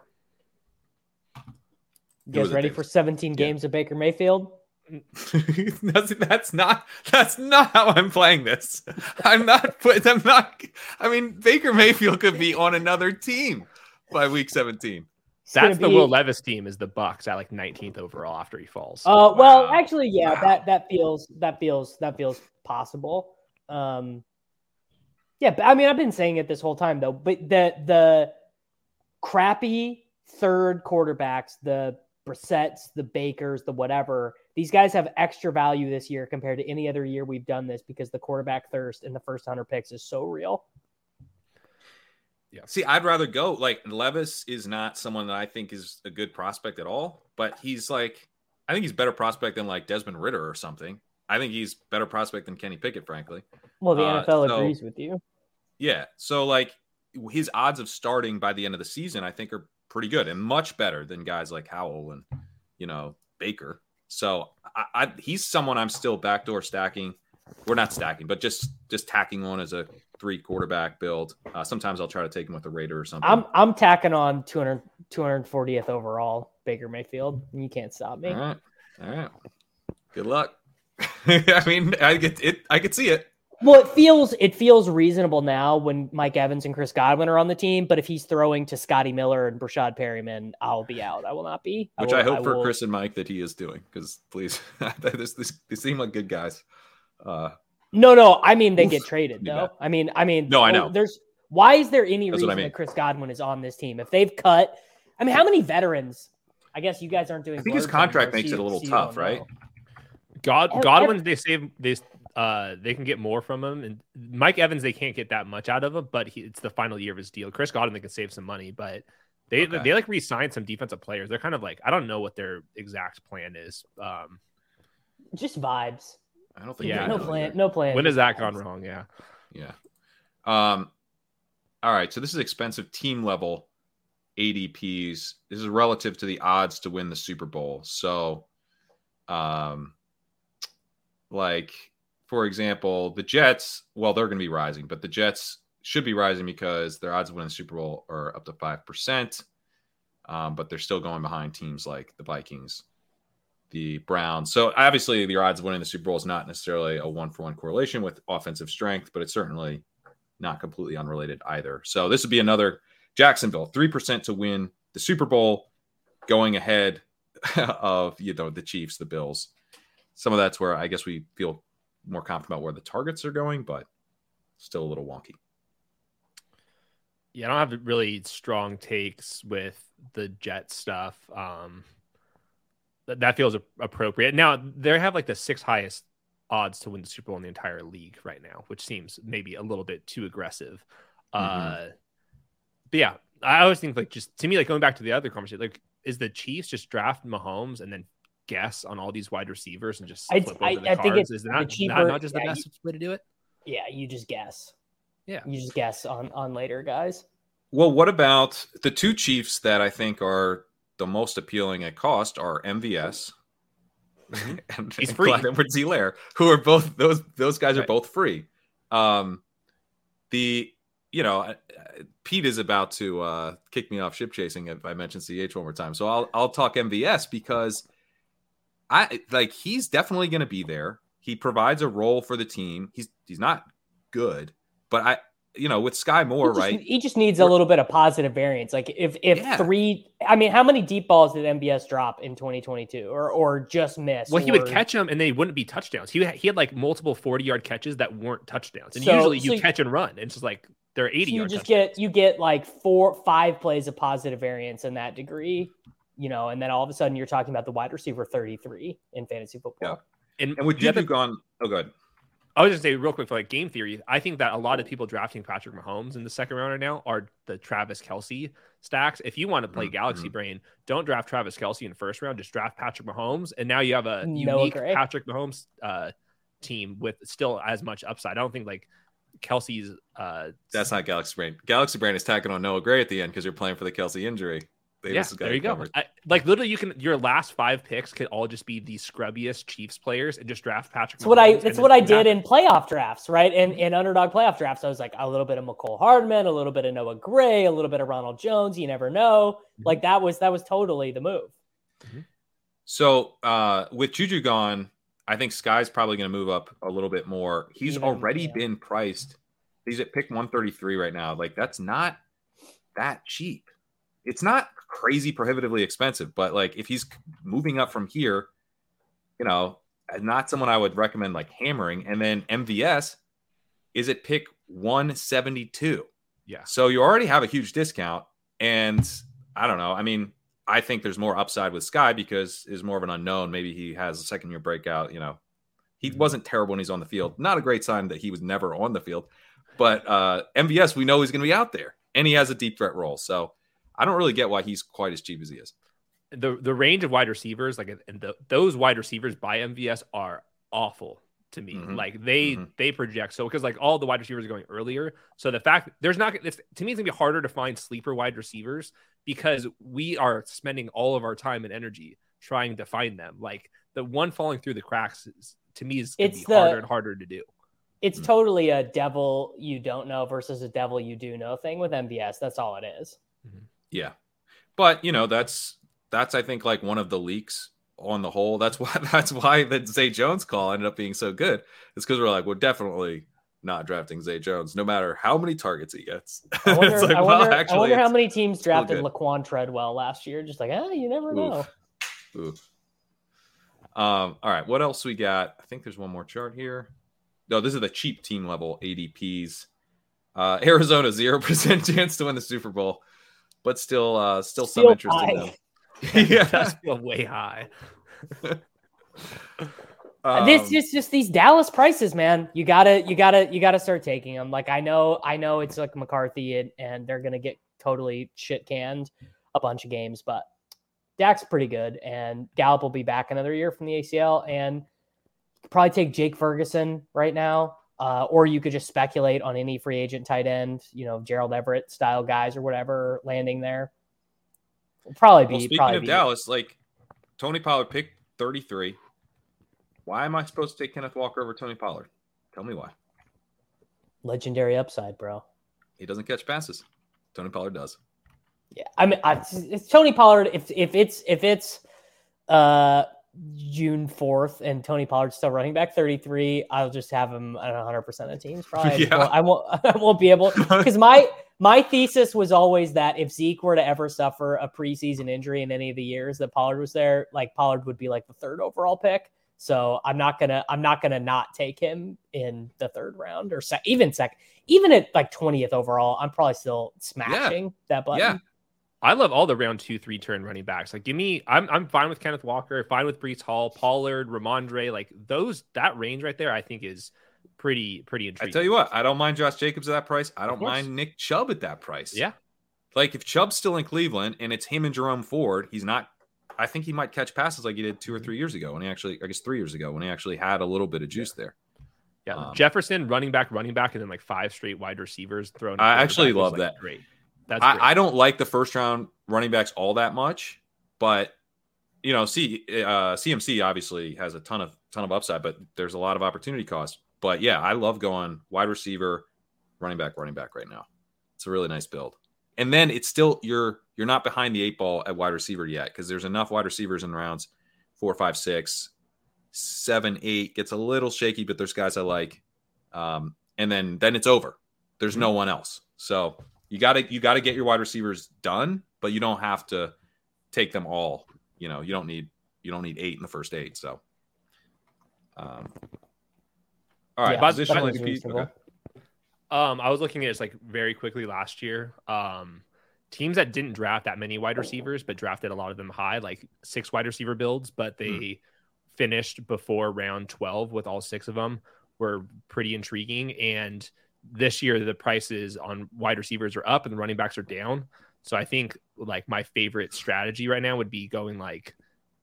You guys ready for 17 games of Baker Mayfield? (laughs) that's, that's not that's not how I'm playing this. I'm not put- I'm not I mean Baker Mayfield could be on another team by week 17. It's gonna That's the be- Will Levis team is the Bucks at like 19th overall after he falls. Uh, well, Wow. actually, yeah, Wow. that that feels that feels that feels possible. Um, yeah, but I mean, I've been saying it this whole time though. But the the crappy third quarterbacks, the Brissett's, the Bakers, the whatever, these guys have extra value this year compared to any other year we've done this because the quarterback thirst in the first hundred picks is so real. Yeah. See, I'd rather go like Levis is not someone that I think is a good prospect at all, but he's like I think he's better prospect than like Desmond Ridder or something. I think he's better prospect than Kenny Pickett, frankly. Well, the Uh, NFL so- agrees with you. Yeah. So like his odds of starting by the end of the season, I think are pretty good and much better than guys like Howell and you know Baker. So I, I he's someone I'm still backdoor stacking. We're not stacking, but just just tacking on as a three quarterback build. Uh, sometimes I'll try to take him with a Raider or something. I'm I'm tacking on 200, 240th overall Baker Mayfield. You can't stop me. All right. All right. Good luck. (laughs) I mean, I get it. I could see it. Well, it feels it feels reasonable now when Mike Evans and Chris Godwin are on the team. But if he's throwing to Scotty Miller and Breshad Perriman, I'll be out. I will not be. Which will- I hope for will- Chris and Mike that he is doing because please, (laughs) this, this, they seem like good guys. Uh, No, no. I mean, they get traded You though. bet. I mean, I mean. No, I know. There's why is there any That's what I reason mean. that Chris Godwin is on this team? If they've cut, I mean, how many veterans? I guess you guys aren't doing. I think his contract makes it a little tough, right? God Godwin, they save they uh they can get more from him, and Mike Evans they can't get that much out of him, but he, it's the final year of his deal. Chris Godwin they can save some money, but they Okay. they like re-signed some defensive players. They're kind of like I don't know what their exact plan is. Um, Just vibes. I don't think. Yeah, no plan. either. No plan. when has that gone wrong? Yeah, Yeah. Um. All right. So this is expensive team level ADPs. This is relative to the odds to win the Super Bowl. So, um, like for example, the Jets. Well, they're going to be rising, but the Jets should be rising because their odds of winning the Super Bowl are up to five percent. Um, but they're still going behind teams like the Vikings, the Browns. So obviously, your odds of winning the Super Bowl is not necessarily a one for one correlation with offensive strength, but it's certainly not completely unrelated either. So this would be another Jacksonville, 3% to win the Super Bowl, going ahead (laughs) of you know the Chiefs, the Bills. Some of that's where I guess we feel more confident about where the targets are going, but still a little wonky. Yeah, I don't have really strong takes with the Jet stuff. Um, that, that feels appropriate. Now they have like the six highest odds to win the Super Bowl in the entire league right now, which seems maybe a little bit too aggressive. Mm-hmm. Uh, but yeah, I always think like just to me, like going back to the other conversation, like is the Chiefs just draft Mahomes and then guess on all these wide receivers and just I, I, I think it's is that cheaper, not, not just the yeah, best you, way to do it? Yeah, you just guess. Yeah, you just guess on on later guys. Well, what about the two Chiefs that I think are the most appealing at cost are MVS mm-hmm. (laughs) and, He's and free. Clyde Edwards-Helaire, who are both those those guys right. are both free. Um, the you know Pete is about to uh, kick me off ship chasing if I mention CH one more time, so I'll I'll talk MVS because I like he's definitely going to be there. He provides a role for the team. He's he's not good, but I you know, with Skyy Moore, he just, right? He just needs a little bit of positive variance. Like if if Yeah. three, I mean, how many deep balls did MVS drop in 2022, or or just miss? Well, he would catch them and they wouldn't be touchdowns. He had, he had like multiple 40 yard catches that weren't touchdowns. And So- usually so you you- catch and run. And it's just like they're 80 So you just touchdowns. get you get like four five plays of positive variance in that degree, you know, and then all of a sudden you're talking about the wide receiver 33 in fantasy football. Yeah. And with the other- Juju gone, oh, good. I was just say real quick for like game theory. I think that a lot of people drafting Patrick Mahomes in the second round right now are the Travis Kelce stacks. If you want to play Mhm, Galaxy Brain, don't draft Travis Kelce in the first round. Just draft Patrick Mahomes, and now you have a Noah unique Gray. Patrick Mahomes uh, team with still as much upside. I don't think like Kelce's. Uh, That's not Galaxy Brain. Galaxy Brain is tacking on Noah Gray at the end because you're playing for the Kelce injury. Davis yeah, has got there it you go. I, like literally, you can your last five picks could all just be the scrubbiest Chiefs players and just draft Patrick. That's what I that's what I did happen. in playoff drafts, right? In in underdog playoff drafts, I was like a little bit of Mecole Hardman, a little bit of Noah Gray, a little bit of Ronald Jones. You never know. Like that was that was totally the move. So uh, with Juju gone, I think Skyy's probably going to move up a little bit more. He's Even, already yeah. been priced. He's at pick 133 right now. Like that's not that cheap. It's not crazy prohibitively expensive, but like if he's moving up from here, you know, not someone I would recommend like hammering. And then MVS is at pick 172. Yeah. So you already have a huge discount. And I don't know. I mean, I think there's more upside with Skyy because is more of an unknown. Maybe he has a second year breakout. You know, he wasn't terrible when he's on the field. Not a great sign that he was never on the field. But uh, MVS, we know he's going to be out there, and he has a deep threat role. So I don't really get why he's quite as cheap as he is. the the range of wide receivers, like and the, those wide receivers by MVS are awful to me. Mhm. Like they Mhm. they project so because like all the wide receivers are going earlier. So the fact there's not it's, to me it's gonna be harder to find sleeper wide receivers because we are spending all of our time and energy trying to find them. Like the one falling through the cracks is, to me is It's be the- harder and harder to do. It's Mm. totally a devil you don't know versus a devil you do know thing with MVS. That's all it is. Yeah, but you know that's that's I think like one of the leaks on the whole. That's (laughs) why that's why the Zay Jones call ended up being so good. It's because we're like we're definitely not drafting Zay Jones, no matter how many targets he gets. (laughs) I wonder, like, I well, wonder, actually, I wonder how many teams drafted. Laquan Treadwell last year. Just like, ah, you never know. Oof. Oof. Um, all right, what else we got? I think there's one more chart here. No, this is the cheap team level ADPs. Uh, (laughs) Arizona zero percent chance to win the Super Bowl, but still, uh, still some Still interest in them. (laughs) yeah, (laughs) That's still way high. (laughs) this Um, is just these Dallas prices, man. You gotta, you gotta, you gotta start taking them. Like I know, I know it's like McCarthy and, and they're gonna get totally shit canned a bunch of games, but Dak's pretty good, and Gallup will be back another year from the ACL, and probably take Jake Ferguson right now, uh, or you could just speculate on any free agent tight end, you know, Gerald Everett style guys or whatever landing there. Will probably be well, speaking probably of be- Dallas, like Tony Pollard picked 33. Why am I supposed to take Kenneth Walker over Tony Pollard? Tell me why. legendary upside, bro. He doesn't catch passes. Tony Pollard does. Yeah, I mean, I, it's Tony Pollard. If if it's if it's uh June 4th and Tony Pollard's still running back 33, I'll just have him at 100% of teams. (laughs) Probably. I Yeah. won't- I won't, (laughs) I won't be able (laughs) because my my thesis was always that if Zeke were to ever suffer a preseason injury in any of the years that Pollard was there, like Pollard would be like the third overall pick. So I'm not gonna I'm not gonna not take him in the third round or sec- even second, even at like 20th overall. I'm probably still smashing that button. Yeah. I love all the round two, three turn running backs. Like, give me, I'm, I'm fine with Kenneth Walker, fine with Breece Hall, Pollard, Rhamondre. Like those, that range right there, I think is pretty, pretty interesting. I tell you what, I don't mind Josh Jacobs at that price. I don't mind Nick Chubb at that price. Yeah. Like if Chubb's still in Cleveland and it's him and Jerome Ford, he's not. I think he might catch passes like he did two or three years ago when he actually, I guess three years ago when he actually had a little bit of juice there. Yeah. Um, Jefferson, running back, running back, and then like five straight wide receivers thrown. I actually love like, that. Great. That's. I, I don't like the first round running backs all that much, but you know, see, uh, CMC obviously has a ton of ton of upside, but there's a lot of opportunity cost. But yeah, I love going wide receiver, running back, running back right now. It's a really nice build. And then it's still you're you're not behind the eight ball at wide receiver yet because there's enough wide receivers in rounds four, five, six, seven, eight. Gets a little shaky, but there's guys I like. Um, and then then it's over. There's no one else. So you got to you got to get your wide receivers done, but you don't have to take them all. You know, you don't need you don't need eight in the first eight. So, um, all right, Yeah, positional MVP. Okay. Um, I was looking at this like very quickly last year. Um, teams that didn't draft that many wide receivers, but drafted a lot of them high, like six wide receiver builds, but they finished before round 12 with all six of them were pretty intriguing. And this year, the prices on wide receivers are up and the running backs are down. So I think like my favorite strategy right now would be going like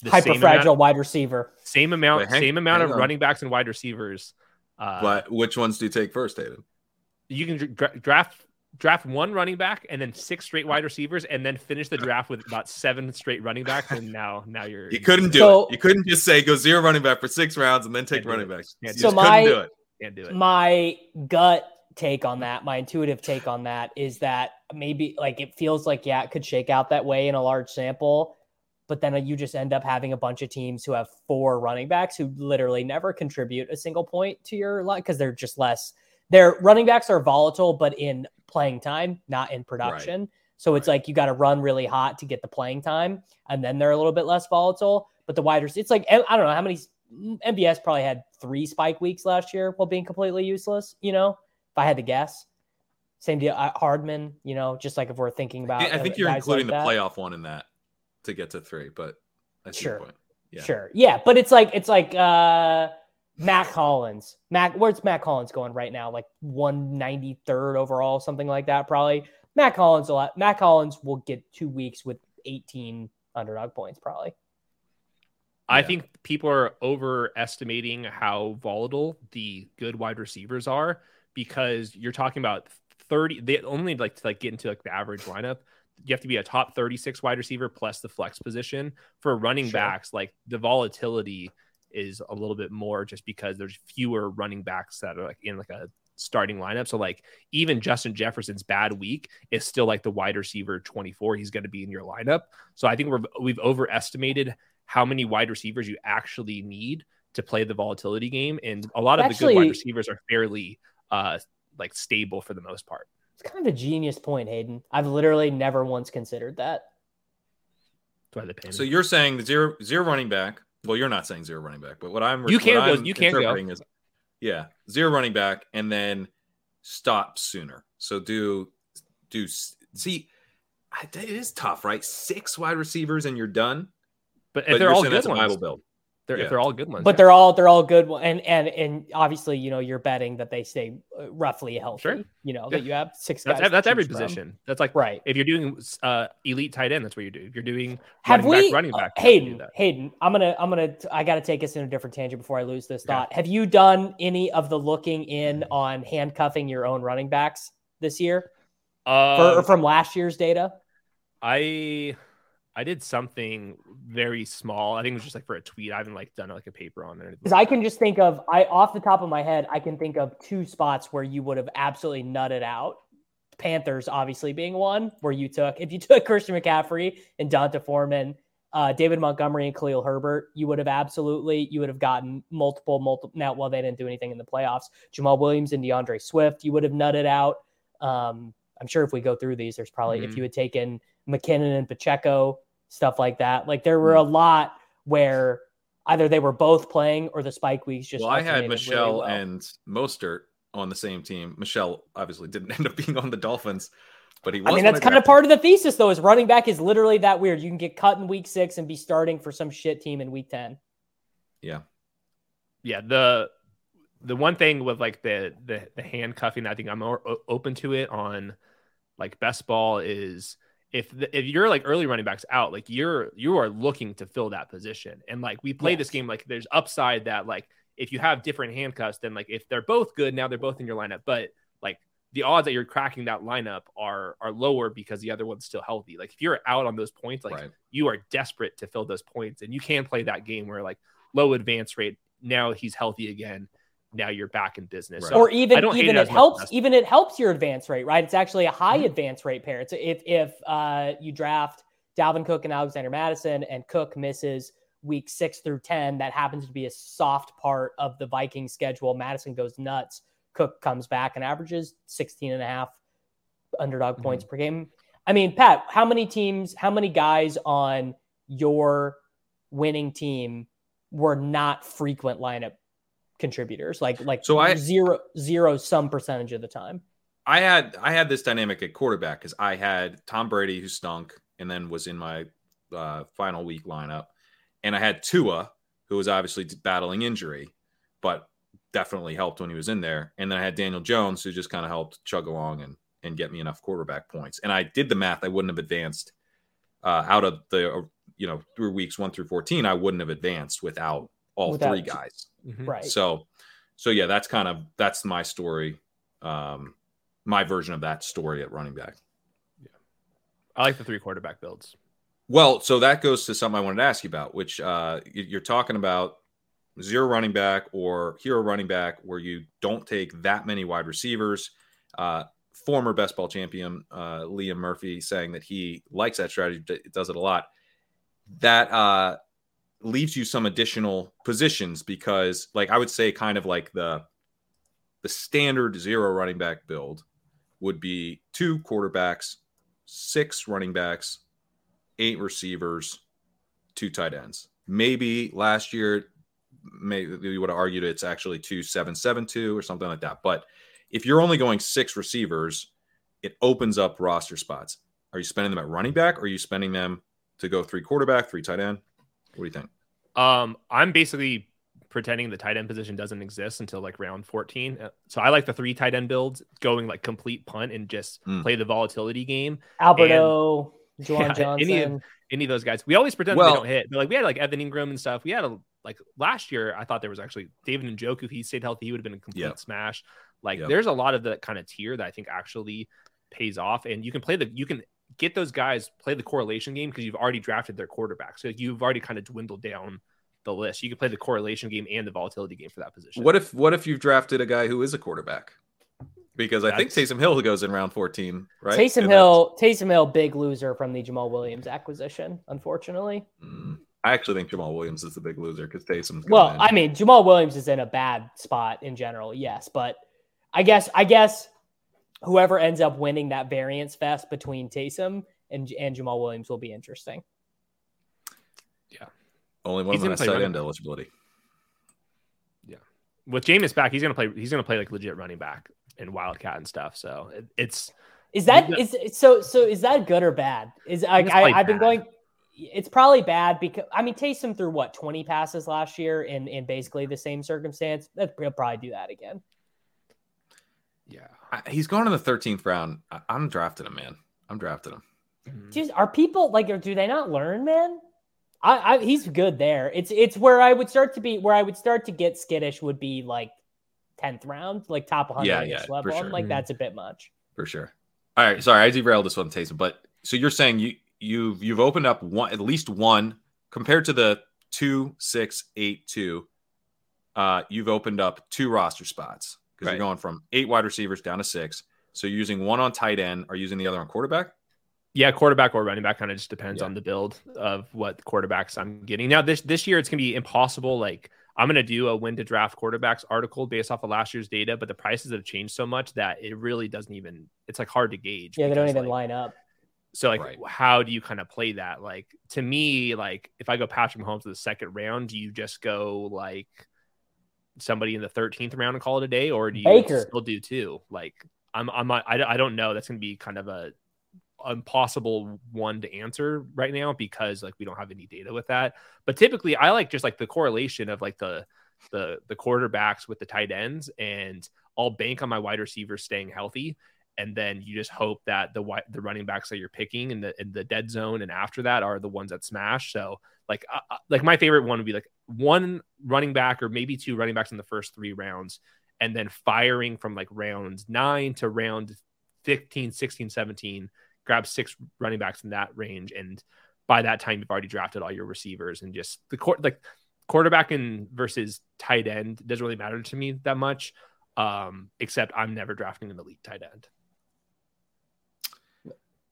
the Hyper same fragile amount, wide receiver. same amount, Wait, hang- same amount of on. running backs and wide receivers. Uh, But which ones do you take first, David? you can dra- draft draft one running back and then six straight wide receivers and then finish the draft with about seven straight running backs and now now you're (laughs) You couldn't do So- it. You couldn't just say go zero running back for six rounds and then take running backs. Can't You So just couldn't my- do it. can't do it my gut take on that, my intuitive take on that is that maybe like it feels like yeah, it could shake out that way in a large sample, but then you just end up having a bunch of teams who have four running backs who literally never contribute a single point to your line because they're just less. Their running backs are volatile, but in playing time, not in production. So it's like you got to run really hot to get the playing time, and then they're a little bit less volatile. But the wide receivers, it's like I don't know how many MVS probably had three spike weeks last year while being completely useless. You know, I had to guess. Same deal. uh, Hardman, you know, just like if we're thinking about. I think uh, you're including like the that. playoff one in that to get to three, but I see your Sure. point. Yeah. Sure. Yeah, but it's like it's like uh Mack Hollins. Mac where's Mack Hollins going right now? Like 193rd overall, something like that, probably. Mack Hollins a lot. Mack Hollins will get two weeks with 18 underdog points, probably. I Yeah. think people are overestimating how volatile the good wide receivers are because you're talking about 30 they only like to like get into like the average lineup. You have to be a top 36 wide receiver plus the flex position for running Sure. backs like the volatility is a little bit more just because there's fewer running backs that are like in like a starting lineup. So like even Justin Jefferson's bad week is still like the wide receiver 24 he's going to be in your lineup. So I think we're we've overestimated how many wide receivers you actually need to play the volatility game and a lot of the good wide receivers are fairly uh like stable for the most part It's kind of a genius point, Hayden. I've literally never once considered that. That's why they pay me. So you're saying the zero zero running back. Well, you're not saying zero running back, but what I'm You can't go- I'm you can't go. Is, yeah, zero running back, and then stop sooner. So do do see. It is tough, right? Six wide receivers and you're done. but if But they're you're all good that's a ones, viable build. They're, Yeah. if they're all good ones, But yeah. they're all they're all good one- and and and obviously, you know, you're betting that they stay uh, roughly healthy. Sure. You know, Yeah. that you have six guys. that's, that's every from. position. That's like Right. if you're doing uh elite tight end, that's what you do. If you're doing Have running we, back, running uh, back, you have to do Hayden? Hayden, I'm gonna, I'm gonna, I gotta take us in a different tangent before I lose this Okay. thought. Have you done any of the looking in on handcuffing your own running backs this year, for, Um, or from last year's data? I I did something very small. I think it was just like for a tweet. I haven't like done like a paper on it. Because I can just think of, I off the top of my head, I can think of two spots where you would have absolutely nutted out. Panthers, obviously being one where you took, if you (laughs) took Christian McCaffrey and D'Onta Foreman, uh, David Montgomery and Khalil Herbert, you would have absolutely, you would have gotten multiple, multiple. Now, well, they didn't do anything in the playoffs. Jamaal Williams and D'Andre Swift, you would have nutted out. Um, I'm sure if we go through these, there's probably, if Mhm. you had taken McKinnon and Pacheco, stuff like that. Like there were hmm. a lot where either they were both playing or the spike weeks just. well, I had alternated really Michel well. and Mostert on the same team. Michel obviously didn't (laughs) end up being on the Dolphins, but he was. I mean, that's kind of part of the thesis, though. Is running back is literally that weird. You can get cut in week six and be starting for some shit team in week ten. Yeah. yeah the the one thing with like the the, the handcuffing i think i'm more open to it on like best ball is if the, if you're like early running backs out like you're you are looking to fill that position. And like we play this game like there's upside that like if you have different handcuffs then like if they're both good now they're both in your lineup. But like the odds that you're cracking that lineup are are lower because the other one's still healthy. Like if you're out on those points like right. you are desperate to fill those points. And you can play that game where like low advance rate now he's healthy again now you're back in business Right. so or even I don't hate even it it, helps even it helps your advance rate, right? It's actually a high Mhm. advance rate pair. It's if if uh, you draft Dalvin Cook and Alexander Mattison, and Cook misses week six through ten, that happens to be a soft part of the Vikings schedule. Mattison goes nuts. Cook comes back and averages 16 and a half underdog points per game. I mean, Pat, how many teams, how many guys on your winning team were not frequent lineup contributors? Like like So I- zero zero some percentage of the time. I had I had this dynamic at quarterback because I had Tom Brady who stunk and then was in my uh, final week lineup, and I had Tua who was obviously battling injury, but definitely helped when he was in there, and then I had Daniel Jones who just kind of helped chug along and and get me enough quarterback points. And I did the math; I wouldn't have advanced uh, out of the uh, you know through weeks one through fourteen. I wouldn't have advanced without all Without- three guys. Mhm. Right. So, so yeah, that's kind of that's my story, um, my version of that story at running back. Yeah, I like the three quarterback builds Well, so that goes to something I wanted to ask you about, which uh, you- you're talking about zero running back or hero running back, where you don't take that many wide receivers. Uh, former best ball champion uh, Liam Murphy saying that he likes that strategy, does it a lot. That uh, leaves you some additional positions because, like, I would say, kind of like the the standard zero running back build would be two quarterbacks, six running backs, eight receivers, two tight ends. Maybe last year, maybe we would have argued it's actually two seven seven two or something like that. But if you're only going six receivers, it opens up roster spots. Are you spending them at running back? Or are you spending them to go three quarterback, three tight end? What do you think? um i'm basically pretending the tight end position doesn't exist until like round 14 Uh, so i like the three tight end builds going like complete punt and just Mm. play the volatility game Alberto, (laughs) Juwan Yeah, Johnson. any of- any of those guys. We always pretend Well- they don't hit. But like we had like Evan Engram and stuff. We had a like last year. I thought there was actually David Njoku. If he stayed healthy, he would have been a complete Yep. smash. Like Yep. there's a lot of that kind of tier that I think actually pays off, and you can play the you can get those guys play the correlation game because you've already drafted their quarterback. So you've already kind of dwindled down the list. You can play the correlation game and the volatility game for that position. What if what if you've drafted a guy who is a quarterback? Because I think That's- Taysom Hill goes in round 14, right? Taysom And Hill, Taysom Hill, big loser from the Jamaal Williams acquisition, unfortunately. Mm, I actually think Jamaal Williams is the big loser because Taysom's Well, in. I mean, Jamaal Williams is in a bad spot in general, yes, but I guess I guess whoever ends up winning that variance fest between Taysom and and Jamaal Williams will be interesting. Yeah. Only one He's of them gonna has play tight running end back. eligibility. with Jameis back, he's gonna play. He's gonna play like legit running back and wildcat and stuff. So it, it's Is that Yeah. is so so is that good or bad? Is like I, I've been going it's probably bad because I mean Taysom threw what 20 passes last year in in basically the same circumstance. That he'll probably do that again. yeah. I- He's going in the 13th round. I, I'm drafting him, man. I'm drafting him. Mhm. Are people like do they not learn, man? I, I he's good there. It's it's where I would start to be where I would start to get skittish would be like 10th round, like top 100 Yeah, ish yeah, level. I'm sure. like Mhm. that's a bit much. for sure. All right, sorry, I derailed this one, Taysom. But so you're saying you you've you've opened up one at least one compared to the two six eight two. Uh, you've opened up two roster spots because Right. you're going from eight wide receivers down to six. So you're using one on tight end, are you using the other on quarterback? Yeah, quarterback or running back kind of just depends Yeah. on the build of what quarterbacks I'm getting. Now this this year it's gonna be impossible. Like I'm gonna do a when to draft quarterbacks article based off of last year's data, but the prices have changed so much that it really doesn't even. It's like hard to gauge. Yeah, they don't even like, line up. So like, Right. how do you kind of play that? Like to me, like if I go Patrick Mahomes to the second round, do you just go like somebody in the thirteenth round and call it a day, or do you Baker. still do two? Like I'm, I'm, not- I, I don't know. That's gonna be kind of a impossible one to answer right now because like we don't have any data with that. But typically, I like just like the correlation of like the the the quarterbacks with the tight ends, and I'll bank on my wide receivers staying healthy and then you just hope that the the running backs that you're picking in the in the dead zone and after that are the ones that smash. So like uh, uh, like my favorite one would be like one running back or maybe two running backs in the first three rounds and then firing from like round 9 to round 15, 16, 17, grab six running backs in that range and by that time you've already drafted all your receivers and just the court like quarterback and versus tight end doesn't really matter to me that much um except I'm never drafting an elite tight end.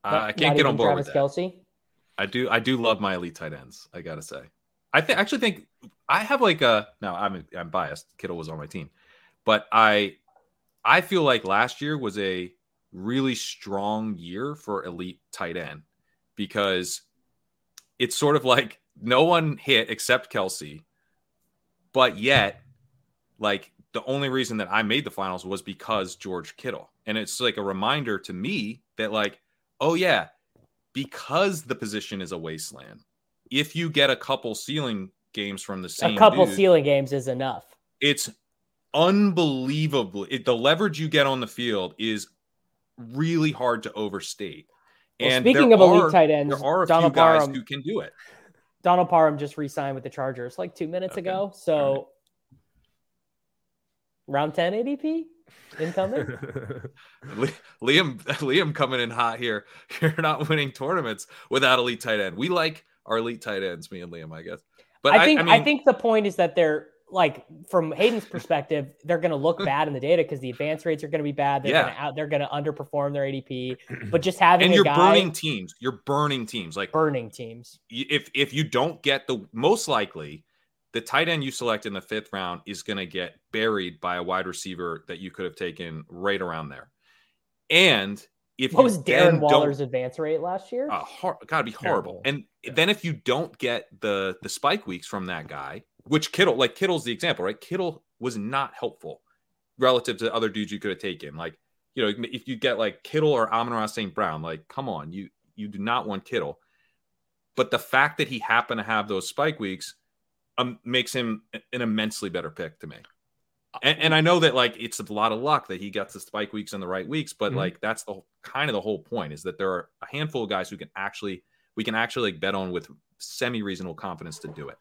I I can't get on board Travis with that. Kelce. I do. I do love my elite tight ends. I gotta say. I think actually think I have like a now I'm I'm biased. Kittle was on my team, but I I feel like last year was a really strong year for elite tight end because it's sort of like no one hit except Kelce, but yet like the only reason that I made the finals was because George Kittle, and it's like a reminder to me that like oh yeah because the position is a wasteland. If you get a couple ceiling games from the same A couple dude, ceiling games is enough. it's unbelievable. It, the leverage you get on the field is really hard to overstate. Well, and speaking of elite are- tight ends, there are a Donald few guys Parham, who can do it. Donald Parham just re-signed with the Chargers like two minutes Okay. ago. So round 10 ADP incoming. (laughs) Liam, (laughs) Liam coming in hot here. (laughs) You're not winning tournaments without elite tight end. We like our elite tight ends, me and Liam, I guess. But I think I, mean, think the point is that they're like from Hayden's perspective, they're going to look bad in the data because the advance rates are going to be bad. They're Yeah. going to out, they're going to underperform their ADP. (clears throat) But just having and a you're guy burning teams. You're burning teams. Like burning teams. if if you don't get the most likely the tight end you select in the fifth round is going to get buried by a wide receiver that you could have taken right around there. And if What you was then Darren Waller's advance rate last year? uh, hor- gotta be horrible. Terrible. and then if you don't get the the spike weeks from that guy which kittle like kittle's the example right? Kittle was not helpful relative to other dudes you could have taken. Like you know if you get like kittle or Amon-Ra St. Brown like come on you you do not want kittle. But the fact that he happened to have those spike weeks um, makes him an immensely better pick to me. And, and I know that like it's a lot of luck that he gets the spike weeks in the right weeks, but Mhm. like that's the kind of the whole point is that there are a handful of guys who can actually we can actually like bet on with semi reasonable confidence to do it.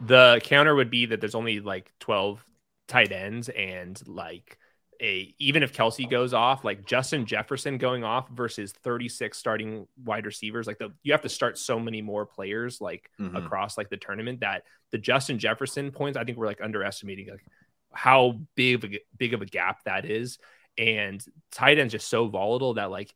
the counter would be that there's only like 12 tight ends and like a even if Kelce goes off, like Justin Jefferson going off versus 36 starting wide receivers, like the you have to start so many more players like Mhm. across like the tournament that the Justin Jefferson points, I think we're like underestimating like how big of a, big of a gap that is. And tight ends just so volatile that like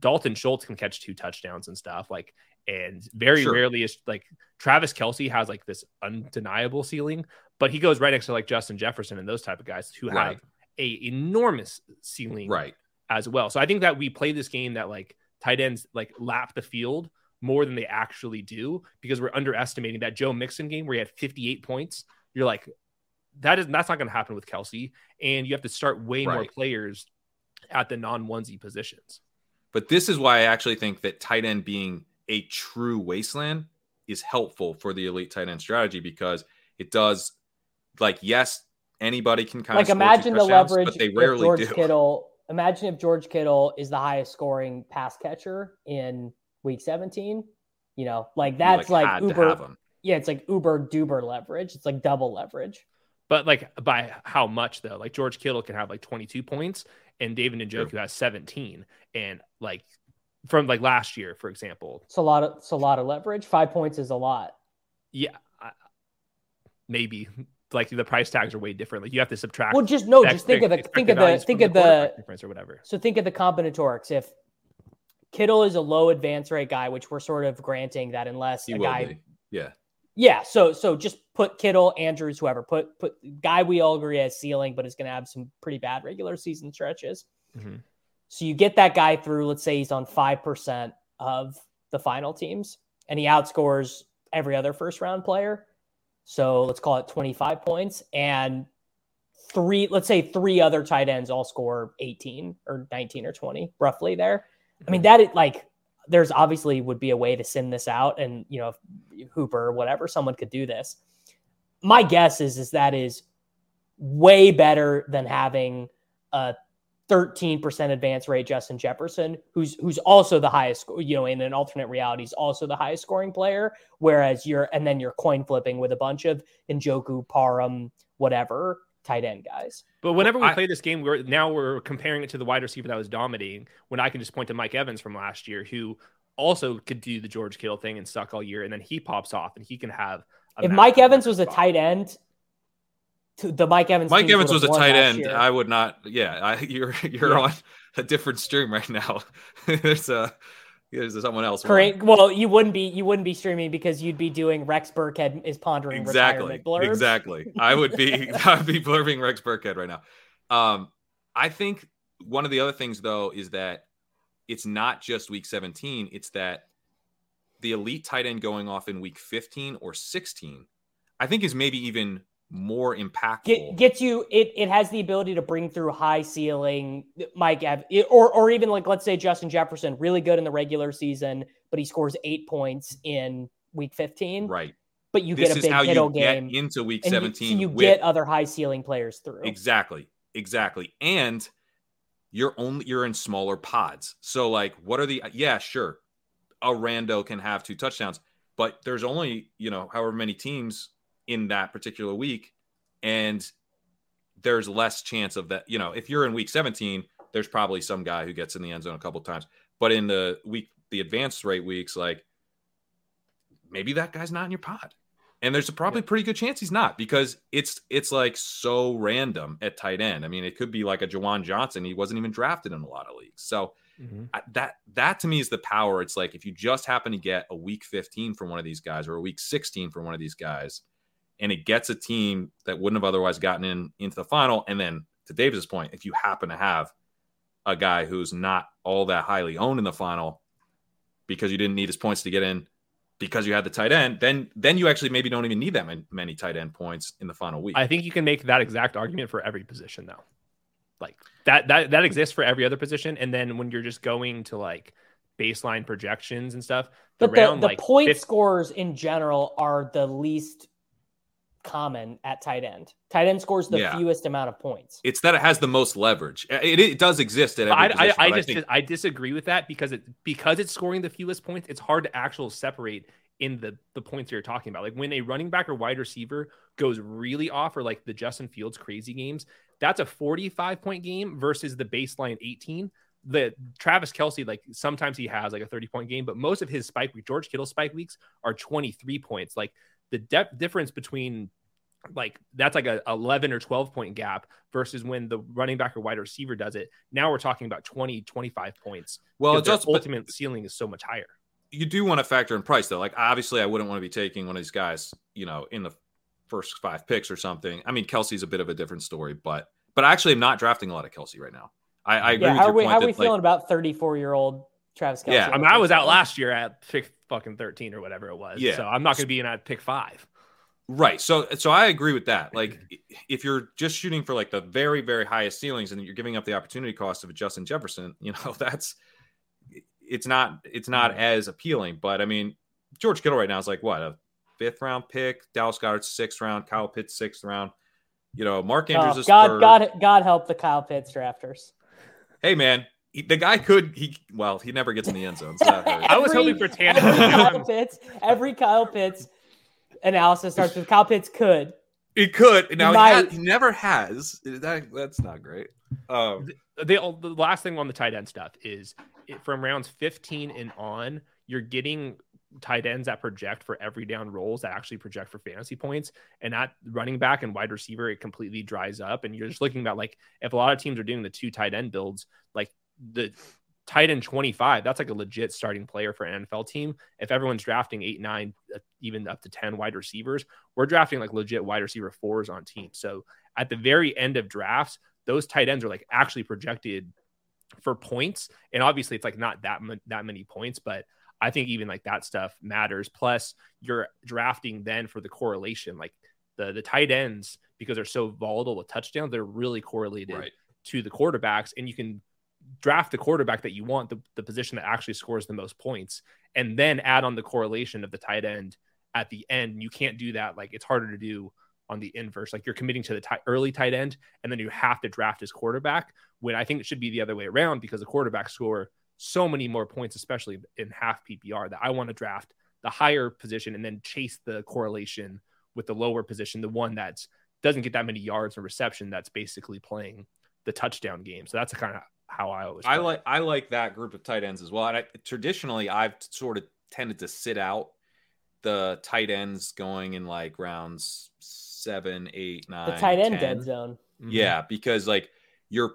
Dalton Schultz can catch two touchdowns and stuff. Like, and very Sure. rarely is like Travis Kelce has like this undeniable ceiling, but he goes right next to like Justin Jefferson and those type of guys who Right. have a enormous ceiling Right. as well. So I think that we play this game that like tight ends like lap the field more than they actually do because we're underestimating that Joe Mixon game where he had 58 points. You're like, that is that's not going to happen with Kelce, and you have to start way more players at the non onesie positions. But this is why I actually think that tight end being a true wasteland is helpful for the elite tight end strategy because it does like yes, anybody can kind like of imagine the leverage but they if rarely George do. Kittle. Imagine if George Kittle is the highest scoring pass catcher in week 17. You know, like You, that's like, had to have uber. Yeah, it's like uber duber leverage. It's like double leverage. But like by how much though? Like George Kittle can have like 22 points, and David Njoku has 17, and like from like last year, for example, It's a lot of it's a lot of leverage. Five points is a lot. yeah, I- maybe like the price tags are way different. Like you have to subtract. Well, just no, the just think of the think of the think of the quarterback difference or whatever. so think of the combinatorics. If Kittle is a low advance rate guy, which we're sort of granting that unless He a guy be. Yeah. Yeah, so so just put Kittle, Andrews, whoever, put put guy we all agree has ceiling, but is going to have some pretty bad regular season stretches. Mhm. So you get that guy through. Let's say he's on five percent of the final teams, and he outscores every other first round player. So let's call it twenty five points, and three. Let's say three other tight ends all score eighteen or nineteen or twenty, roughly there. I mean mhm. that it like there's obviously would be a way to send this out and you know if hooper or whatever someone could do this my guess is is that is way better than having a 13% advance rate justin jefferson who's who's also the highest you know in an alternate reality is also the highest scoring player whereas you're and then you're coin flipping with a bunch of njoku Parham whatever tight end guys But whenever we I- play this game, we're now we're comparing it to the wide receiver that was dominating. When I can just point to Mike Evans from last year, who also could do the George Kittle thing and suck all year, and then he pops off and he can have. if mike evans was a tight end to the mike evans Mike Evans was a tight end. year. I would not. Yeah, I, (laughs) you're you're Yeah. on a different stream right now. (laughs) there's a there's someone else. Correct. Well, you wouldn't be you wouldn't be streaming because you'd be doing Rex Burkhead is pondering Exactly. Exactly. I would be (laughs) I would be blurbing Rex Burkhead right now. Um, I think one of the other things though is that it's not just week 17. It's that the elite tight end going off in week 15 or 16, I think is maybe even more impactful. Get, gets you it. It has the ability to bring through high ceiling Mike Ev- or or even like let's say Justin Jefferson, really good in the regular season, but he scores eight points in week fifteen. right. But you this get a big Kittle game, into week and you, 17 so you with get other high ceiling players through. Exactly. Exactly. And you're only you're in smaller pods. So like what are the yeah, sure. A rando can have two touchdowns, but there's only, you know, however many teams in that particular week and there's less chance of that, you know, if you're in week 17, there's probably some guy who gets in the end zone a couple times. But in the week the advanced rate weeks like maybe that guy's not in your pod and there's a probably pretty good chance he's not because it's it's like so random at tight end. I mean, it could be like a Jawan Johnson. He wasn't even drafted in a lot of leagues. So Mhm. I, that that to me is the power. It's like if you just happen to get a week 15 from one of these guys or a week 16 from one of these guys, and it gets a team that wouldn't have otherwise gotten in into the final, and then to Davis's point, if you happen to have a guy who's not all that highly owned in the final because you didn't need his points to get in because you had the tight end, then then you actually maybe don't even need that many, many tight end points in the final week. I think you can make that exact argument for every position, though. Like that that that exists for every other position, and then when you're just going to like baseline projections and stuff, the But the, round the like point 50 scores in general are the least common at tight end. Tight end scores the Yeah. fewest amount of points. it's that it has the most leverage. It, it does exist at every I, I, position, I just think- I disagree with that because it because it's scoring the fewest points. It's hard to actually separate in the the points you're talking about. Like when a running back or wide receiver goes really off, or like the Justin Fields crazy games, that's a 45 point game versus the baseline 18. The Travis Kelce, like sometimes he has like a 30 point game, but most of his spike week, George Kittle spike weeks are 23 points. Like the depth difference between like that's like a 11 or 12 point gap versus when the running back or wide receiver does it now we're talking about 20 25 points well, because it's but ultimate ceiling is so much higher you do want to factor in price though. Like obviously, I wouldn't want to be taking one of these guys, you know, in the first five picks or something. I mean, Kelce's a bit of a different story, but but actually, I'm not drafting a lot of Kelsey right now. I, I agree Yeah, with how your are we point how are that, we like, feeling about 34 year old Travis Kelce? Yeah, i mean i was out last year at pick fucking 13 or whatever it was Yeah. so i'm not going to be in at pick five Right. So so I agree with that. Like if you're just shooting for like the very very highest ceilings and you're giving up the opportunity cost of a Justin Jefferson, (laughs) you know, that's it's not it's not mm-hmm. as appealing, but I mean, George Kittle right now is like what, a fifth round pick, Dallas Goedert sixth round, Kyle Pitts sixth round. You know, Mark oh, Andrews Oh, is God, third. God, God help the Kyle Pitts drafters. Hey man, he, the guy could he well, he never gets in the end zone. So that hurts. I was hoping for Tanner. Every (laughs) Kyle Pitts, every Kyle Pitts analysis starts with Kyle Pitts could. He could. Now he, might. has, he never has. That that's not great. Um, the, the last thing on the tight end stuff is it, from rounds 15 and on, you're getting tight ends that project for every down rolls that actually project for fantasy points. And that running back and wide receiver, it completely dries up. And you're just looking about like if a lot of teams are doing the two tight end builds, like the tight end 25, that's like a legit starting player for an NFL team. If everyone's drafting eight, nine, uh, even up to 10 wide receivers, we're drafting like legit wide receiver fours on teams. So at the very end of drafts, those tight ends are like actually projected for points. And obviously, it's like not that that many points, but I think even like that stuff matters. Plus, you're drafting then for the correlation, like the the tight ends because they're so volatile with touchdowns, they're really correlated Right. to the quarterbacks, and you can draft the quarterback that you want, the, the position that actually scores the most points, and then add on the correlation of the tight end at the end. You can't do that. Like it's harder to do on the inverse. Like you're committing to the ti- early tight end, and then you have to draft his quarterback. When I think it should be the other way around because the quarterback score so many more points, especially in half PPR, that I want to draft the higher position and then chase the correlation with the lower position, the one that doesn't get that many yards or reception. That's basically playing the touchdown game. So that's kind of how I always. I play. like I like that group of tight ends as well. And I, traditionally, I've sort of tended to sit out the tight ends going in like rounds seven, eight, nine. the tight end 10. dead zone. Mhm. Yeah, because like you're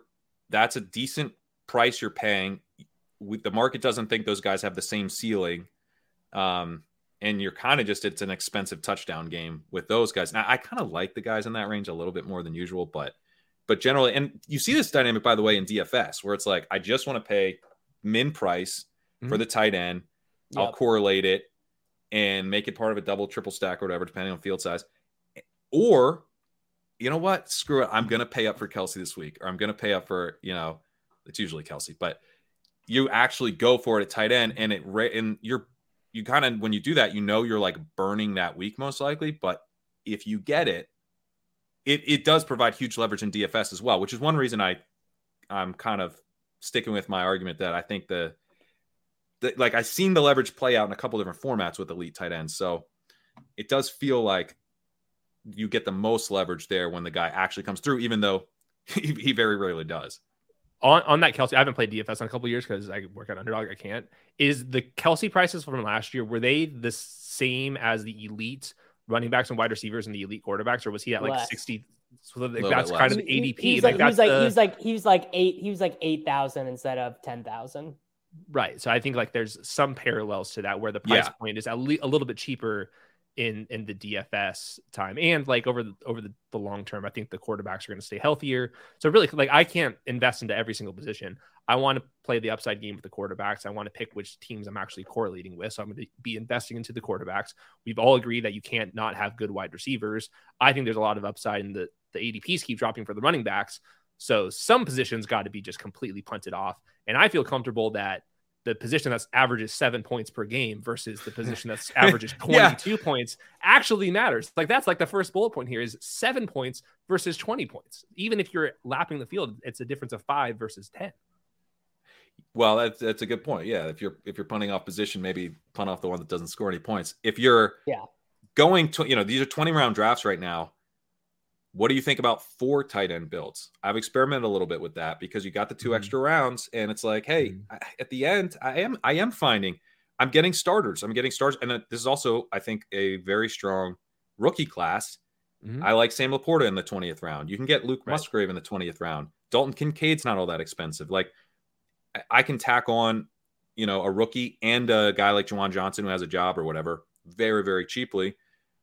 that's a decent price you're paying. We, the market doesn't think those guys have the same ceiling. Um, and you're kind of just it's an expensive touchdown game with those guys. Now I kind of like the guys in that range a little bit more than usual, but but generally, and you see this dynamic by the way in DFS where it's like I just want to pay min price for Mhm. the tight end. I'll correlate it and make it part of a double, triple stack or whatever, depending on field size. Or, you know what? Screw it. I'm going to pay up for Kelce this week, or I'm going to pay up for, you know, it's usually Kelce, but you actually go for it at tight end and it, and you're, you kind of, when you do that, you know, you're like burning that week most likely. But if you get it, it, it does provide huge leverage in DFS as well, which is one reason I, I'm kind of sticking with my argument that I think the, the like I've seen the leverage play out in a couple different formats with elite tight ends. So it does feel like you get the most leverage there when the guy actually comes through, even though (laughs) he, he very rarely does. on on that Kelce, I haven't played DFS in a couple years because I work at Underdog. I can't. Is the Kelce prices from last year were they the same as the elite running backs and wide receivers and the elite quarterbacks, or was he at like Less. sixty? So like, that's kind less. of He- ADP. He's like, like, he was like the, he was like he was like eight he was like eight thousand instead of ten thousand. right. So I think like there's some parallels to that where the price Yeah. point is at le- a little bit cheaper in in the DFS time and like over the over the, the long term. I think the quarterbacks are going to stay healthier. So really, like I can't invest into every single position. I want to play the upside game with the quarterbacks. I want to pick which teams I'm actually correlating with. So I'm going to be investing into the quarterbacks. We've all agreed that you can't not have good wide receivers. I think there's a lot of upside in the the ADPs keep dropping for the running backs. So some positions got to be just completely punted off. And I feel comfortable that the position that's averages seven points per game versus the (laughs) position that's averages Yeah. 22 points actually matters. Like that's like the first bullet point here is seven points versus 20 points. Even if you're lapping the field, it's a difference of five versus 10. Well, that's that's a good point. Yeah, if you're if you're punting off position, maybe punt off the one that doesn't score any points. If you're Yeah. going to you know these are 20 round drafts right now. What do you think about four tight end builds? I've experimented a little bit with that because you got the 2 Mhm. extra rounds, and it's like, hey, Mhm. I- at the end, I am I am finding I'm getting starters. I'm getting starters, and this is also I think a very strong rookie class. Mhm. I like Sam LaPorta in the 20th round. You can get Luke Right. Musgrave in the 20th round. Dalton Kincaid's not all that expensive. Like I- I can tack on, you know, a rookie and a guy like Juwan Johnson who has a job or whatever very, very cheaply.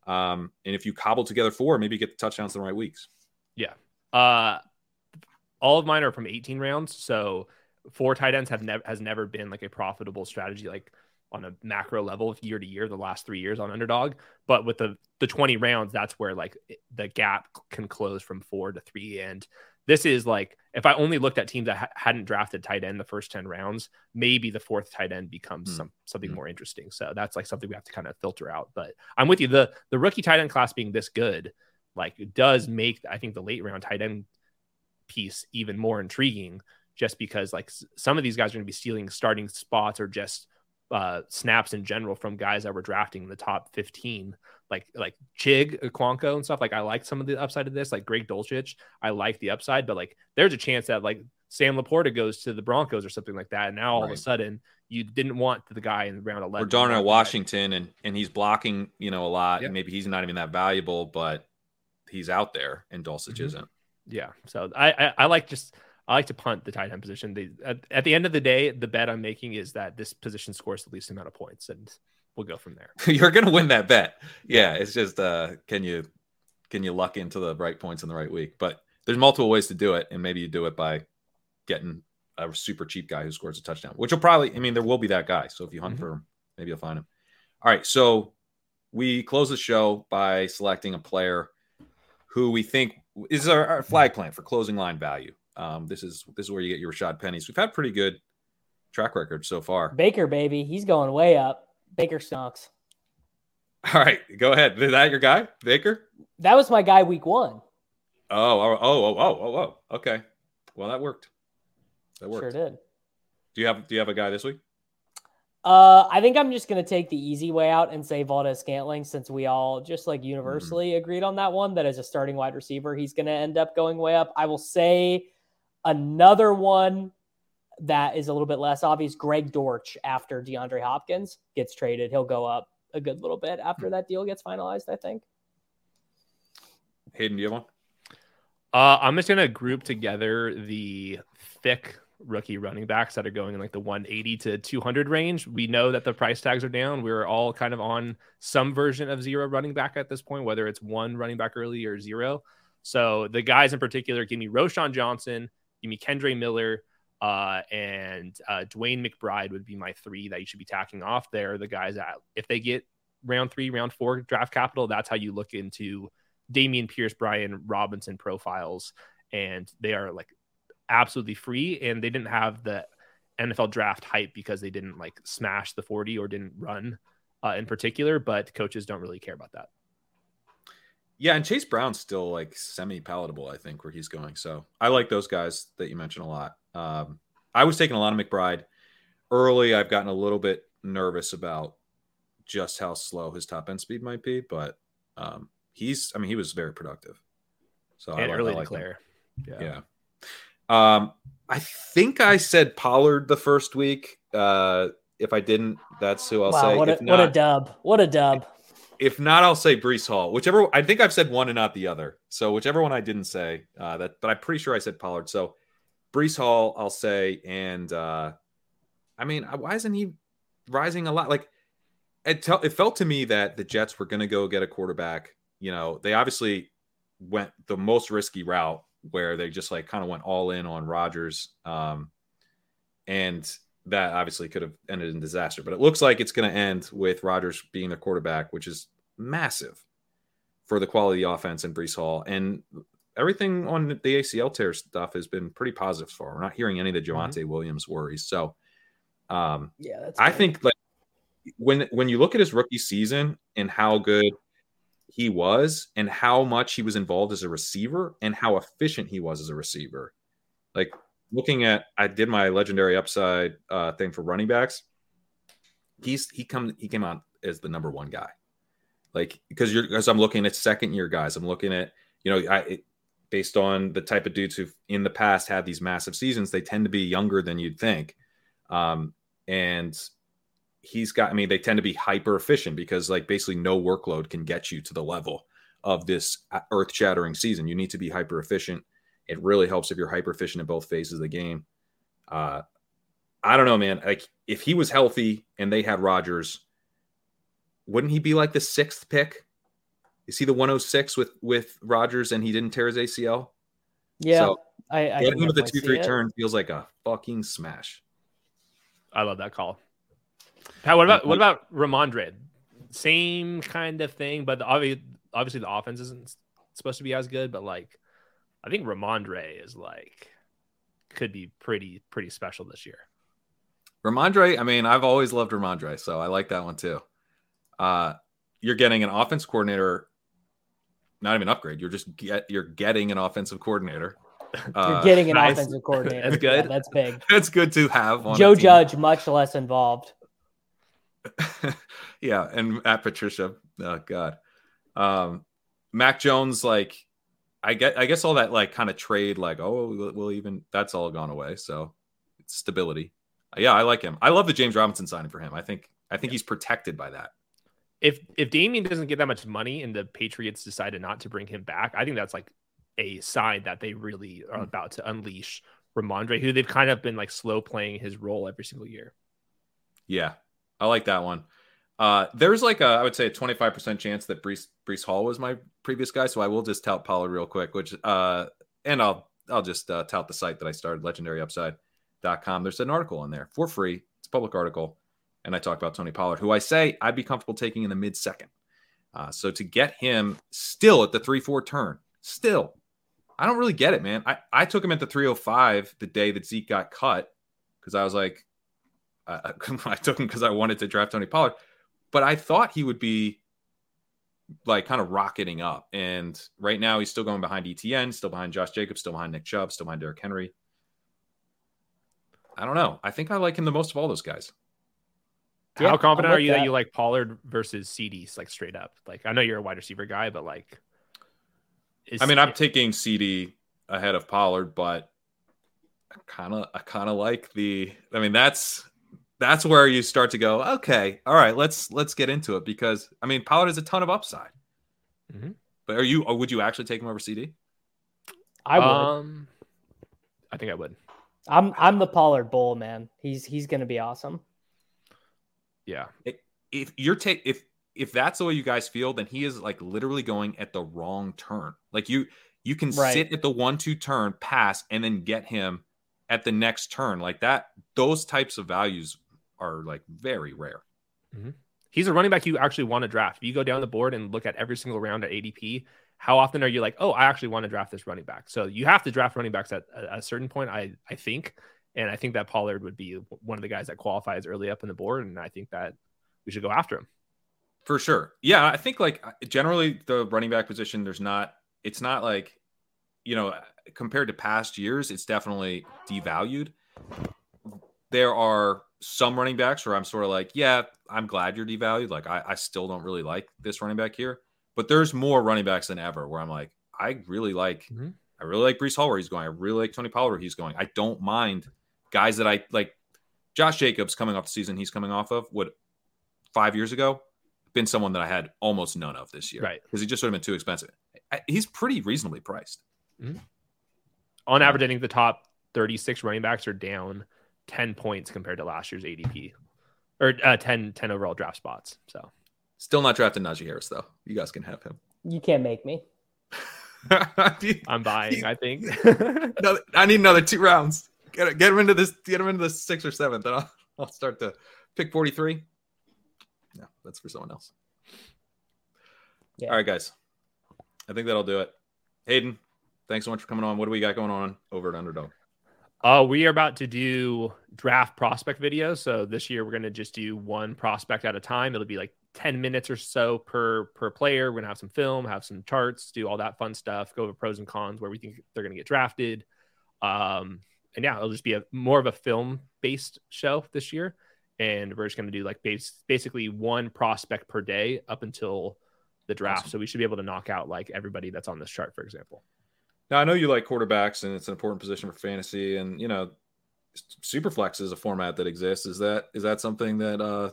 Um, and if you cobble together four, maybe you get the touchdowns in the right weeks. Yeah. Uh, all of mine are from 18 rounds. So four tight ends have never has never been like a profitable strategy, like on a macro level year to year, the last three years on underdog. But with the the 20 rounds, that's where like the gap can close from four to three. And this is like if I only looked at teams that ha- hadn't drafted tight end the first 10 rounds, maybe the fourth tight end becomes Hmm. some something Hmm. more interesting. So that's like something we have to kind of filter out. But I'm with you. The the rookie tight end class being this good like it does make I think the late round tight end piece even more intriguing just because like some of these guys are going to be stealing starting spots or just uh snaps in general from guys that were drafting in the top 15 like like Chig Okonkwo and stuff like I like some of the upside of this like Greg Dulcich I like the upside but like there's a chance that like Sam LaPorta goes to the Broncos or something like that and now all of a sudden you didn't want the guy in round 11 Or Darnell Right. Washington, and and he's blocking, you know, a lot. And maybe he's not even that valuable, but he's out there, and Dulcich Mhm. isn't. Yeah. So I, I I like just I like to punt the tight end position. They, at, at the end of the day, the bet I'm making is that this position scores the least amount of points, and we'll go from there. (laughs) You're gonna win that bet. Yeah, it's just uh, can you can you luck into the right points in the right week? But there's multiple ways to do it, and maybe you do it by getting a super cheap guy who scores a touchdown, which will probably. I mean, there will be that guy. So if you hunt Mhm. for him, maybe you'll find him. All right, so we close the show by selecting a player who we think is our, our flag plan for closing line value. Um, this is this is where you get your Rashad pennies. We've had pretty good track record so far. Baker, baby, he's going way up. Baker stunks. All right, go ahead. Is that your guy, Baker? That was my guy week one. Oh, oh, oh, oh, oh, oh, oh. Okay. Well, that worked. That worked. Sure did. Do you have Do you have a guy this week? Uh, I think I'm just gonna take the easy way out and say Valdes-Scantling, since we all just like universally agreed on that one. That as a starting wide receiver, he's gonna end up going way up. I will say another one that is a little bit less obvious. Greg Dortch after DeAndre Hopkins gets traded, he'll go up a good little bit after that deal gets finalized. I think. Hayden, do you have one? Uh, I'm just gonna group together the thick rookie running backs that are going in like the 180 to 200 range. We know that the price tags are down. We're all kind of on some version of zero running back at this point, whether it's one running back early or zero. So the guys in particular, give me Roschon Johnson, give me Kendre Miller, uh, and uh, DeWayne McBride would be my three that you should be tacking off. There, the guys that if they get round three, round four draft capital, that's how you look into Dameon Pierce, Brian Robinson profiles, and they are like absolutely free. And they didn't have the NFL draft hype because they didn't like smash the 40 or didn't run uh, in particular, but coaches don't really care about that. Yeah, and Chase Brown's still like semi palatable, I think, where he's going. So I like those guys that you mentioned a lot. Um, I was taking a lot of McBride early. I've gotten a little bit nervous about just how slow his top end speed might be, but um, he's, I mean, he was very productive. So I, and like- I early like him. declare. Yeah. Yeah. Um, I think I said Pollard the first week. Uh, if I didn't, that's who I'll wow, say. what a if, what a dub! What a dub! if not, I'll say Breece Hall. Whichever. I think I've said one and not the other. So whichever one I didn't say, uh, that. But I'm pretty sure I said Pollard. So Breece Hall, I'll say, and uh, I mean, why isn't he rising a lot? Like it, it felt to me that the Jets were going to go get a quarterback. You know, they obviously went the most risky route where they just like kind of went all in on Rodgers. Um, and that obviously could have ended in disaster, but it looks like it's going to end with Rodgers being the quarterback, which is massive for the quality offense and Breece Hall. And everything on the ACL tear stuff has been pretty positive so far. We're not hearing any of the Javonte Williams worries. So, um, Yeah, that's. I think like when when you look at his rookie season and how good he was and how much he was involved as a receiver and how efficient he was as a receiver. Like looking at I did my legendary upside uh thing for running backs. He's he come he came out as the number one guy. Like because you're because I'm looking at second year guys. I'm looking at, you know, I it, based on the type of dudes who've in the past had these massive seasons, they tend to be younger than you'd think. Um and he's got, I mean, they tend to be hyper efficient because, like, basically no workload can get you to the level of this earth shattering season. You need to be hyper efficient. It really helps if you're hyper efficient in both phases of the game. Uh, I don't know, man. Like, if he was healthy and they had Rodgers, wouldn't he be like the sixth pick? Is he the 106 with with Rodgers and he didn't tear his ACL? yeah, so, I, I Getting him with the two three it. turn feels like a fucking smash. I love that call. Pat, what about what about Rhamondre? Same kind of thing, but the, obvi- obviously the offense isn't supposed to be as good. But like, I think Rhamondre is like could be pretty pretty special this year. Rhamondre, I mean, I've always loved Rhamondre, so I like that one too. Uh, you're getting an offense coordinator, not even upgrade. You're just get you're getting an offensive coordinator. (laughs) You're Uh, getting an nice. offensive (laughs) coordinator. That's good. Yeah, that's big. (laughs) That's good to have. On Joe. Judge much less involved. yeah, and at Patricia, oh god, um, Mac Jones, like I get, I guess all that like kind of trade, like oh, we'll, we'll even that's all gone away. So stability. Yeah, I like him. I love the James Robinson signing for him. I think, I think he's protected by that. If if Damien doesn't get that much money and the Patriots decided not to bring him back, I think that's like a sign that they really are about to unleash Rhamondre, who they've kind of been like slow playing his role every single year. Yeah, I like that one. Uh, there's like a, I would say a 25% chance that Breece, Breece Hall was my previous guy. So I will just tout Pollard real quick, which, uh, and I'll, I'll just uh, tout the site that I started, legendaryupside.com. There's an article on there for free. It's a public article. And I talk about Tony Pollard, who I say I'd be comfortable taking in the mid second. Uh, so to get him still at the 3 4 turn, still, I don't really get it, man. I, I took him at the 305 the day that Zeke got cut because I was like, (laughs) I, I took him because I wanted to draft Tony Pollard, but I thought he would be like kind of rocketing up. And right now he's still going behind ETN, still behind Josh Jacobs, still behind Nick Chubb, still behind Derrick Henry. I don't know. I think I like him the most of all those guys. How confident are you that. that. you like Pollard versus CeeDee's, like straight up? Like I know you're a wide receiver guy, but like, is, I mean, I'm taking CeeDee ahead of Pollard, but I kind of, I kind of like the. I mean, that's that's where you start to go. Okay, all right, let's let's get into it because I mean, Pollard has a ton of upside. Mhm. But are you? Or would you actually take him over CeeDee? I would. Um, I think I would. I'm I'm the Pollard bull, man. He's he's gonna be awesome. Yeah, If you're take if if that's the way you guys feel, then he is like literally going at the wrong turn. Like you you can Right. sit at the one two turn, pass, and then get him at the next turn. Like that, those types of values are like very rare. Mm-hmm. he's a running back you actually want to draft. If you go down the board and look at every single round at ADP, how often are you like, oh, I actually want to draft this running back? So you have to draft running backs at a, a certain point, I I think, and I think that Pollard would be one of the guys that qualifies early up in the board, and I think that we should go after him. For sure. Yeah, I think like generally the running back position, there's not, it's not like, you know, compared to past years, it's definitely devalued. There are some running backs where I'm sort of like, yeah, I'm glad you're devalued. Like, I, I still don't really like this running back here. But there's more running backs than ever where I'm like, I really like, Mhm. I really like Breece Hall where he's going. I really like Tony Pollard where he's going. I don't mind guys that I like. Josh Jacobs coming off the season he's coming off of would five years ago been someone that I had almost none of this year, Right. Because he just would have been too expensive. He's pretty reasonably priced. On average, I think the top 36 running backs are down 10 points compared to last year's ADP or uh, 10, 10 overall draft spots. So Still not drafting Najee Harris though. You guys can have him. You can't make me. (laughs) I'm buying, I think. (laughs) Another- I need another two rounds. Get, get him into this. Get him into the sixth or seventh, and I'll, I'll start to pick forty three. No, that's for someone else. Yeah. All right, guys. I think that'll do it. Hayden, thanks so much for coming on. What do we got going on over at Underdog? Uh, we are about to do draft prospect videos. So this year we're going to just do one prospect at a time. It'll be like 10 minutes or so per per player. We're going to have some film, have some charts, do all that fun stuff, go over pros and cons where we think they're going to get drafted. Um, and yeah, it'll just be a more of a film based show this year. And we're just going to do like base, basically one prospect per day up until the draft. Awesome. So we should be able to knock out like everybody that's on this chart, for example. Now I know you like quarterbacks, and it's an important position for fantasy. And you know, Superflex is a format that exists. Is that is that something that uh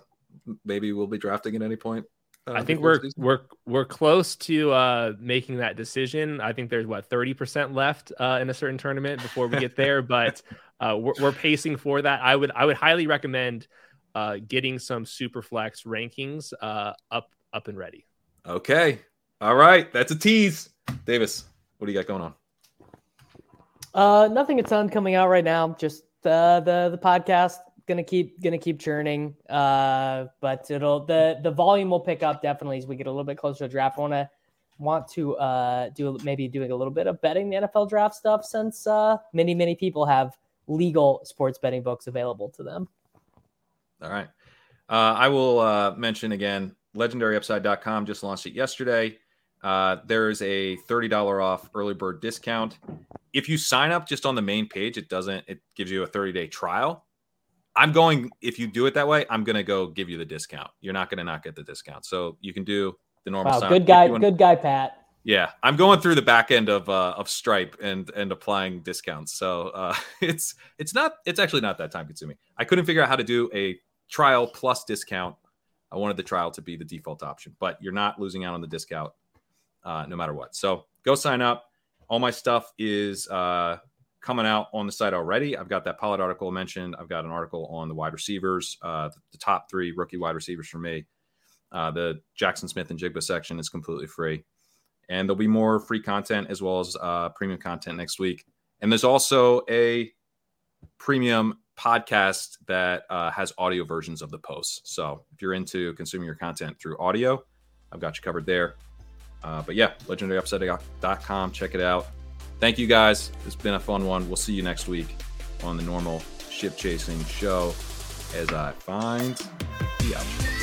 maybe we'll be drafting at any point? Uh, I think we're season? we're we're close to uh, making that decision. I think there's what 30% left uh, in a certain tournament before we get there, (laughs) but uh, we're, we're pacing for that. I would I would highly recommend uh, getting some Superflex rankings uh, up up and ready. okay. All right, that's a tease. Davis, what do you got going on? Uh, nothing a ton coming out right now. Just uh, the the podcast gonna keep gonna keep churning. Uh, but it'll the the volume will pick up definitely as we get a little bit closer to draft. I want to want to uh do maybe doing a little bit of betting the NFL draft stuff since uh many many people have legal sports betting books available to them. All right. Uh, I will uh, mention again legendaryupside.com just launched it yesterday. Uh, there is a $30 off early bird discount. If you sign up just on the main page, it doesn't, it gives you a 30 day trial. I'm going, if you do it that way, I'm going to go give you the discount. You're not going to not get the discount. So you can do the normal Wow, sign good guy, If you want- good guy, Pat. yeah, I'm going through the back end of uh, of Stripe and and applying discounts. So uh, (laughs) it's it's not it's actually not that time consuming. I couldn't figure out how to do a trial plus discount. I wanted the trial to be the default option, but you're not losing out on the discount uh, no matter what. So go sign up. All my stuff is uh, coming out on the site already. I've got that Pollard article mentioned. I've got an article on the wide receivers, uh, the, the top three rookie wide receivers for me. Uh, the Jaxon Smith-Njigba section is completely free. And there'll be more free content as well as uh, premium content next week. And there's also a premium podcast that uh, has audio versions of the posts. So if you're into consuming your content through audio, I've got you covered there. Uh, but yeah, legendaryupside.com. Check it out. Thank you guys. It's been a fun one. We'll see you next week on the normal ship chasing show as I find the outro.